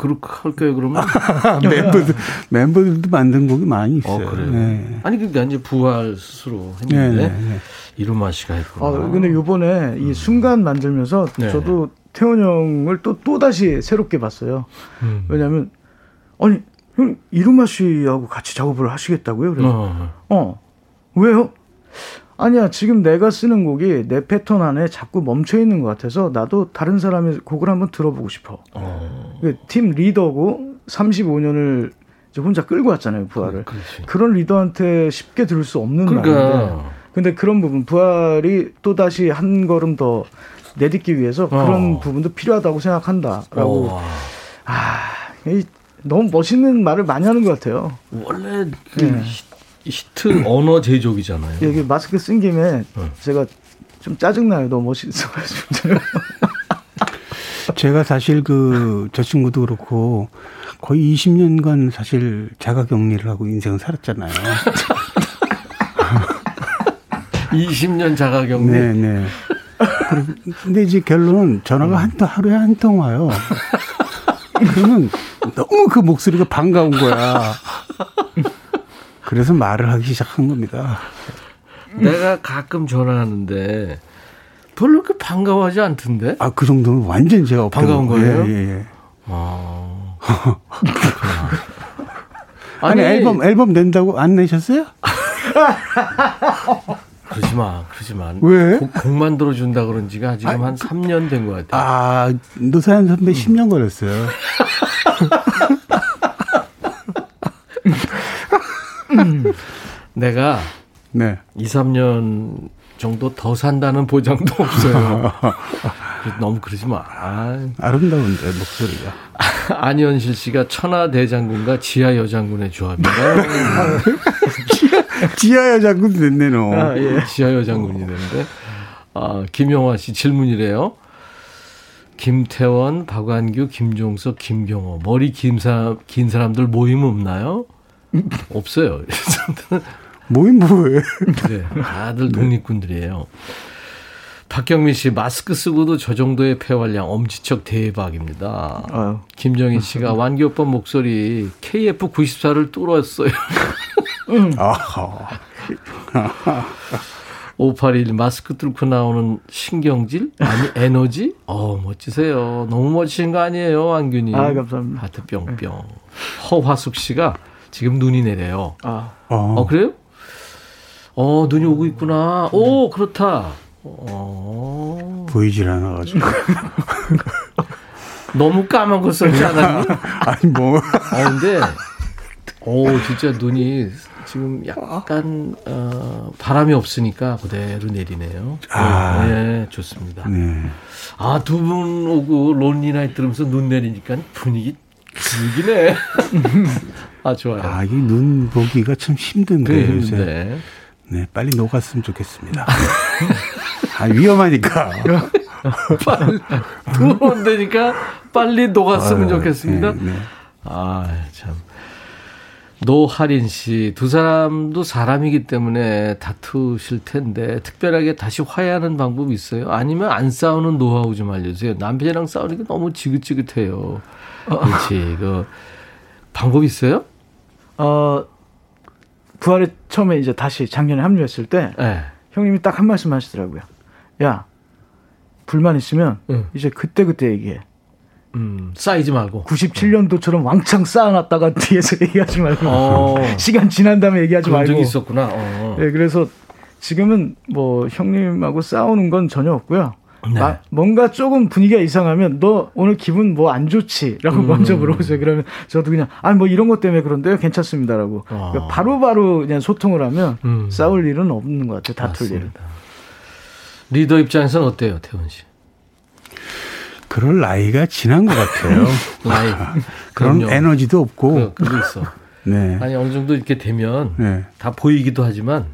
그, 그렇게 할까요 그러면? 멤버들 멤버들도 만든 곡이 많이 있어요. 어, 그래요. 네. 아니 그러니까 이제 부활 스스로 했는데 네, 네, 네. 이루마 씨가 했구나. 아 근데 요번에 이 순간 만들면서 네. 저도 태원 형을 또, 또 다시 새롭게 봤어요. 음. 왜냐면, 아니, 형, 이루마 씨하고 같이 작업을 하시겠다고요? 그래서, 어, 어. 왜요? 아니야, 지금 내가 쓰는 곡이 내 패턴 안에 자꾸 멈춰 있는 것 같아서 나도 다른 사람의 곡을 한번 들어보고 싶어. 어. 그팀 리더고 35년을 혼자 끌고 왔잖아요, 부활을. 그, 그런 리더한테 쉽게 들을 수 없는 그러니까. 말인데. 근데 그런 부분, 부활이 또 다시 한 걸음 더 내딛기 위해서 그런 어. 부분도 필요하다고 생각한다라고. 어. 아, 이, 너무 멋있는 말을 많이 하는 것 같아요. 원래 그 네. 히트 언어 제조기잖아요. 여기 마스크 쓴 김에 어. 제가 좀 짜증나요. 너무 멋있어가지고. 제가 사실 그 저 친구도 그렇고 거의 20년간 사실 자가 격리를 하고 인생을 살았잖아요. 20년 자가 격리. 네, 네. 근데 이제 결론은 전화가 한 하루에 한 통 와요. 그러면 너무 그 목소리가 반가운 거야. 그래서 말을 하기 시작한 겁니다. 내가 가끔 전화하는데 별로 그렇게 반가워하지 않던데? 아, 그 정도는 완전 제가 반가운 거예요? 예, 예. 아. 아니, 아니, 앨범, 앨범 낸다고 안 내셨어요? 그러지 마, 그러지 마. 왜? 곡, 곡 만 들어 준다 그런 지가 지금 아, 한 3년 된 것 같아요. 아, 노사연 선배 음. 10년 걸렸어요. 내가 네. 2, 3년 정도 더 산다는 보장도 없어요. 너무 그러지 마. 아. 아름다운데 목소리가. 안현실 씨가 천하 대장군과 지하 여장군의 조합이다. 지하 여장군 됐네 너. 아, 예. 지하 여장군이 됐는데. 아, 김영화 씨 질문이래요. 김태원, 박완규, 김종석, 김경호 머리 긴, 사, 긴 사람들 모임 없나요? 없어요. 모임 뭐예요? 네, 다들 독립군들이에요. 박경민 씨 마스크 쓰고도 저 정도의 폐활량 엄지척 대박입니다. 아유. 김정희 씨가 완기 오빠 목소리 KF94를 뚫었어요. 음. 581 마스크 뚫고 나오는 신경질 아니 에너지 어 멋지세요 너무 멋지신 거 아니에요 왕균이 아 감사합니다 하트 뿅뿅 허화숙 씨가 지금 눈이 내려요 아 어, 어 그래요 어 눈이 오고 있구나 오 그렇다 어. 보이질 않아가지고. 너무 까만 거 썼지 않았니? 아니, 뭐. 아, 근데, 오, 진짜 눈이 지금 약간, 어, 바람이 없으니까 그대로 내리네요. 아. 네, 좋습니다. 네. 아, 두 분 오고 론리나잇 들으면서 눈 내리니까 분위기 즐기네. 아, 좋아요. 아, 이 눈 보기가 참 힘든데. 힘든데. 네, 빨리 녹았으면 좋겠습니다. 아, 위험하니까. 두번 되니까 빨리 녹았으면 좋겠습니다. 네, 네. 아, 참. 노하린 씨, 두 사람도 사람이기 때문에 다투실 텐데, 특별하게 다시 화해하는 방법이 있어요? 아니면 안 싸우는 노하우 좀 알려주세요. 남편이랑 싸우니까 너무 지긋지긋해요. 그렇지. 그, 방법 있어요? 어, 부활에 처음에 이제 다시 작년에 합류했을 때, 네. 형님이 딱 한 말씀 하시더라고요. 야, 불만 있으면 응. 이제 그때 그때 얘기해. 음, 쌓이지 말고. 97년도처럼 왕창 쌓아놨다가 뒤에서 얘기하지 말고. 어. 시간 지난 다음에 얘기하지 그런 말고. 적이 있었구나. 어. 네, 그래서 지금은 뭐 형님하고 싸우는 건 전혀 없고요. 네. 마- 뭔가 조금 분위기가 이상하면 너 오늘 기분 뭐 안 좋지?라고 음. 먼저 물어보세요. 그러면 저도 그냥 아니 뭐 이런 것 때문에 그런데요. 괜찮습니다라고 아. 그러니까 바로바로 그냥 소통을 하면 음. 싸울 일은 없는 것 같아요. 다툴 일은. 맞습니다. 리더 입장에서는 어때요, 태훈 씨? 그럴 나이가 지난 것 같아요. 나이. 그런 그럼요. 에너지도 없고. 그, 있어. 네. 아니, 어느 정도 이렇게 되면 네. 다 보이기도 하지만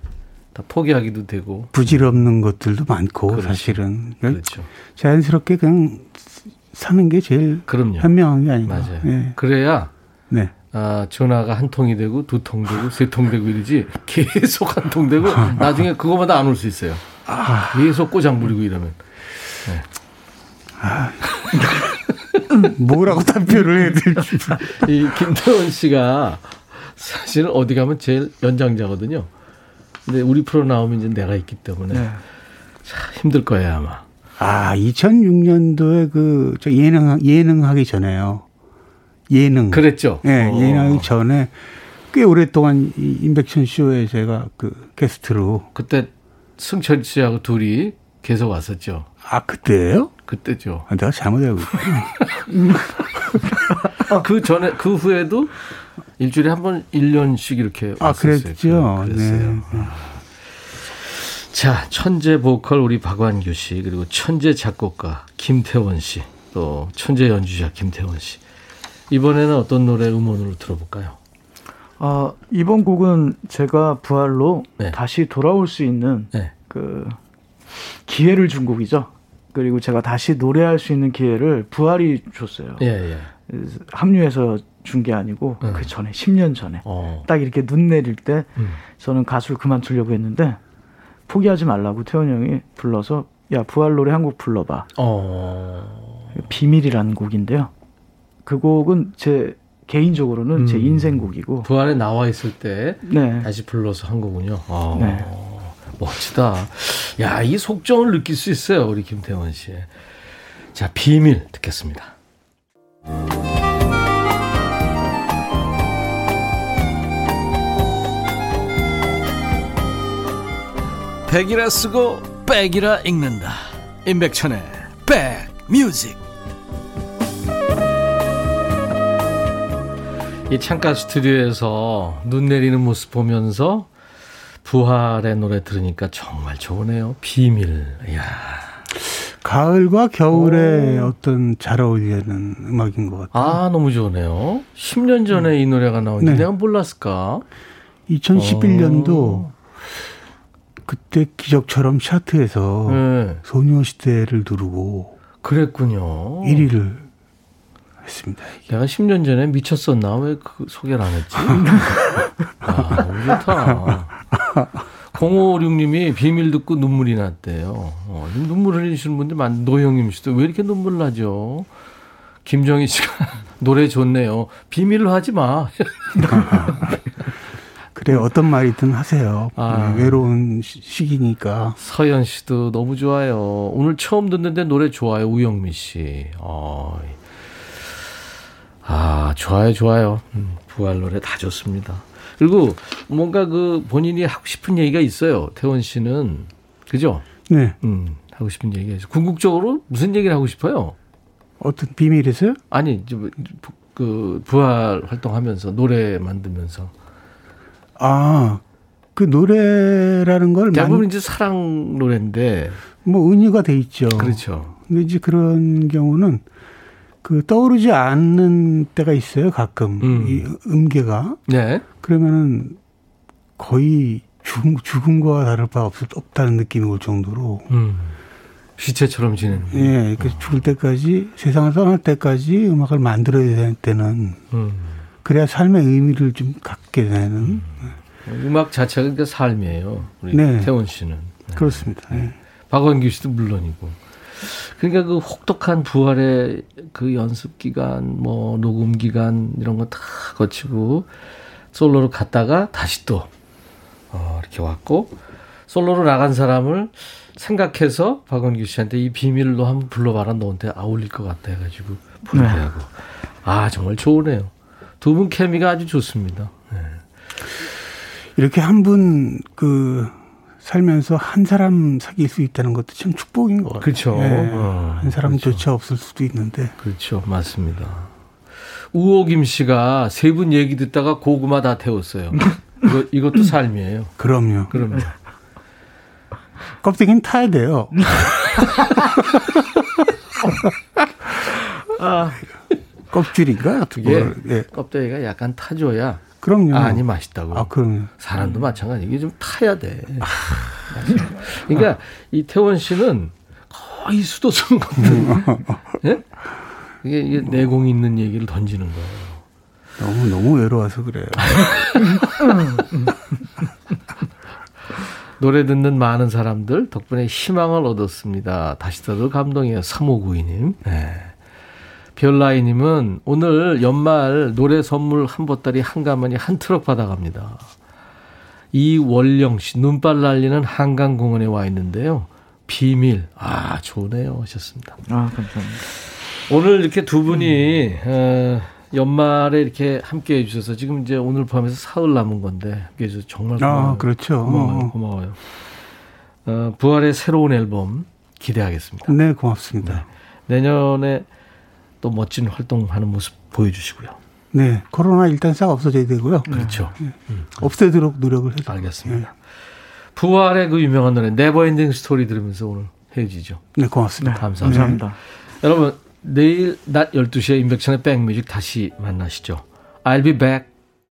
다 포기하기도 되고. 부질없는 것들도 많고 그렇죠. 사실은 그렇죠. 자연스럽게 그냥 사는 게 제일 그럼요. 현명한 게 아닌가. 맞아요. 네. 그래야 네. 아, 전화가 한 통이 되고 두 통 되고 세 통 되고 이러지 계속 한 통 되고 나중에 그거마다 안 올 수 있어요. 계속 꼬장 부리고 이러면. 뭐라고 답변을 해야 될지. 이 김태원 씨가 사실은 어디 가면 제일 연장자거든요. 근데 우리 프로 나오면 이제 내가 있기 때문에 네. 참 힘들 거예요 아마. 아, 2006년도에 그, 저 예능, 예능 하기 전에요. 예능. 그랬죠. 예, 어. 예능 하기 전에 꽤 오랫동안 이 인백션 쇼에 제가 그 게스트로. 그때 승철 씨하고 둘이 계속 왔었죠. 아, 그때예요 그때죠. 아, 내가 잘못 알고 있구나. 그 전에 그 후에도 일주일에 한 번 1년씩 이렇게 아, 왔었어요. 그랬죠. 그랬어요. 네. 자, 천재 보컬 우리 박완규 씨, 그리고 천재 작곡가 김태원 씨, 또 천재 연주자 김태원 씨. 이번에는 어떤 노래 음원으로 들어볼까요? 아, 이번 곡은 제가 부활로 네. 다시 돌아올 수 있는 네. 그 기회를 준 곡이죠. 그리고 제가 다시 노래할 수 있는 기회를 부활이 줬어요. 예, 예. 합류해서 준 게 아니고 음. 그 전에 10년 전에 어. 딱 이렇게 눈 내릴 때 음. 저는 가수를 그만두려고 했는데 포기하지 말라고 태원 형이 불러서 야 부활 노래 한 곡 불러봐 어. 비밀이라는 곡인데요. 그 곡은 제 개인적으로는 제 음. 인생곡이고 부활에 나와 있을 때 네. 다시 불러서 한 거군요. 어. 네. 멋지다. 야, 이 속정을 느낄 수 있어요, 우리 김태원 씨. 자, 비밀 듣겠습니다. 백이라 쓰고 백이라 읽는다. 임백천의 백뮤직. 이 창가 스튜디오에서 눈 내리는 모습 보면서 부활의 노래 들으니까 정말 좋으네요. 비밀. 이야. 가을과 겨울에 어떤 잘 어울리는 음악인 것 같아요. 아, 너무 좋으네요. 10년 전에 이 노래가 나온지 네. 내가 몰랐을까? 2011년도 어. 그때 기적처럼 차트에서 네. 소녀시대를 누르고 그랬군요. 1위를 했습니다. 내가 10년 전에 미쳤었나? 왜 그 소개를 안 했지? 아, 너무 좋다. 0556님이 비밀 듣고 눈물이 났대요. 어, 눈물 흘리시는 분들 많, 노형님 씨도 왜 이렇게 눈물 나죠? 김정희 씨가 노래 좋네요. 비밀로 하지 마. 그래 어떤 말이든 하세요. 아. 네, 외로운 시- 시기니까. 서현 씨도 너무 좋아요. 오늘 처음 듣는데 노래 좋아요. 우영미 씨. 어, 아, 좋아요, 좋아요. 음, 부활 노래 다 좋습니다. 그리고 뭔가 그 본인이 하고 싶은 얘기가 있어요. 태원 씨는. 그죠? 네. 음, 하고 싶은 얘기가 있어요. 궁극적으로 무슨 얘기를 하고 싶어요? 어떤 비밀이세요? 아니, 저, 그, 부활 활동하면서, 노래 만들면서. 아, 그 노래라는 걸 대부분 만, 이제 사랑 노래인데. 뭐 은유가 돼 있죠. 그렇죠. 근데 이제 그런 경우는 그 떠오르지 않는 때가 있어요. 가끔 음. 이 음계가 네. 그러면은 거의 죽음, 죽음과 다를 바 없, 없다는 느낌이 올 정도로 음. 시체처럼 지내는. 예, 그 죽을 때까지 세상을 떠날 때까지 음악을 만들어야 되는 음. 그래야 삶의 의미를 좀 갖게 되는. 음악 자체가 그러니까 삶이에요. 우리 네. 태원 씨는. 그렇습니다. 네. 박원규 씨도 물론이고. 그러니까 그 혹독한 부활의 그 연습 기간, 뭐 녹음 기간 이런 거 다 거치고 솔로로 갔다가 다시 또 어, 이렇게 왔고 솔로로 나간 사람을 생각해서 박원규 씨한테 이 비밀로 한번 불러봐라 너한테 어울릴 것 같아 해가지고 부르게 네. 하고 아 정말 좋으네요. 두 분 케미가 아주 좋습니다. 네. 이렇게 한 분 그 살면서 한 사람 사귈 수 있다는 것도 참 축복인 것 같아요. 그렇죠. 예. 어, 한 사람조차 없을 수도 있는데. 그렇죠. 맞습니다. 우호김 씨가 세 분 얘기 듣다가 고구마 다 태웠어요. 이거, 이것도 삶이에요. 그럼요. 그러면 껍데기는 타야 돼요. 아, 껍질인가? 그게 그걸, 예. 껍데기가 약간 타줘야 그럼요. 안이 맛있다고. 아, 그럼요. 사람도 마찬가지. 이게 좀 타야 돼. 그러니까 이 태원 씨는 거의 수도 쓴 건데. 예? 이게, 이게 내공 있는 얘기를 던지는 거예요. 너무 너무 외로워서 그래요. 노래 듣는 많은 사람들 덕분에 희망을 얻었습니다. 다시 들어도 감동이에요. 3592님. 네. 별나이님은 오늘 연말 노래 선물 한 보따리 한 가마니 한 트럭 받아갑니다. 이월령 씨, 눈발 날리는 한강공원에 와 있는데요. 비밀. 아, 좋네요. 하셨습니다. 아 감사합니다. 오늘 이렇게 두 분이 어, 연말에 이렇게 함께 해주셔서 지금 이제 오늘 포함해서 사흘 남은 건데 함께 해주셔서 정말 고마워요. 아, 그렇죠. 고마워요. 어. 고마워요. 어, 부활의 새로운 앨범 기대하겠습니다. 네, 고맙습니다. 내년에 또 멋진 활동하는 모습 보여주시고요. 네, 코로나 일단 싹 없어져야 되고요. 그렇죠. 없애도록 노력을 해서. 알겠습니다. 부활의 그 유명한 노래 Never Ending Story 들으면서 오늘 헤어지죠. 네, 고맙습니다. 감사합니다. 감사합니다. 여러분 내일 낮 12시에 임백천의 백뮤직 다시 만나시죠. I'll be back.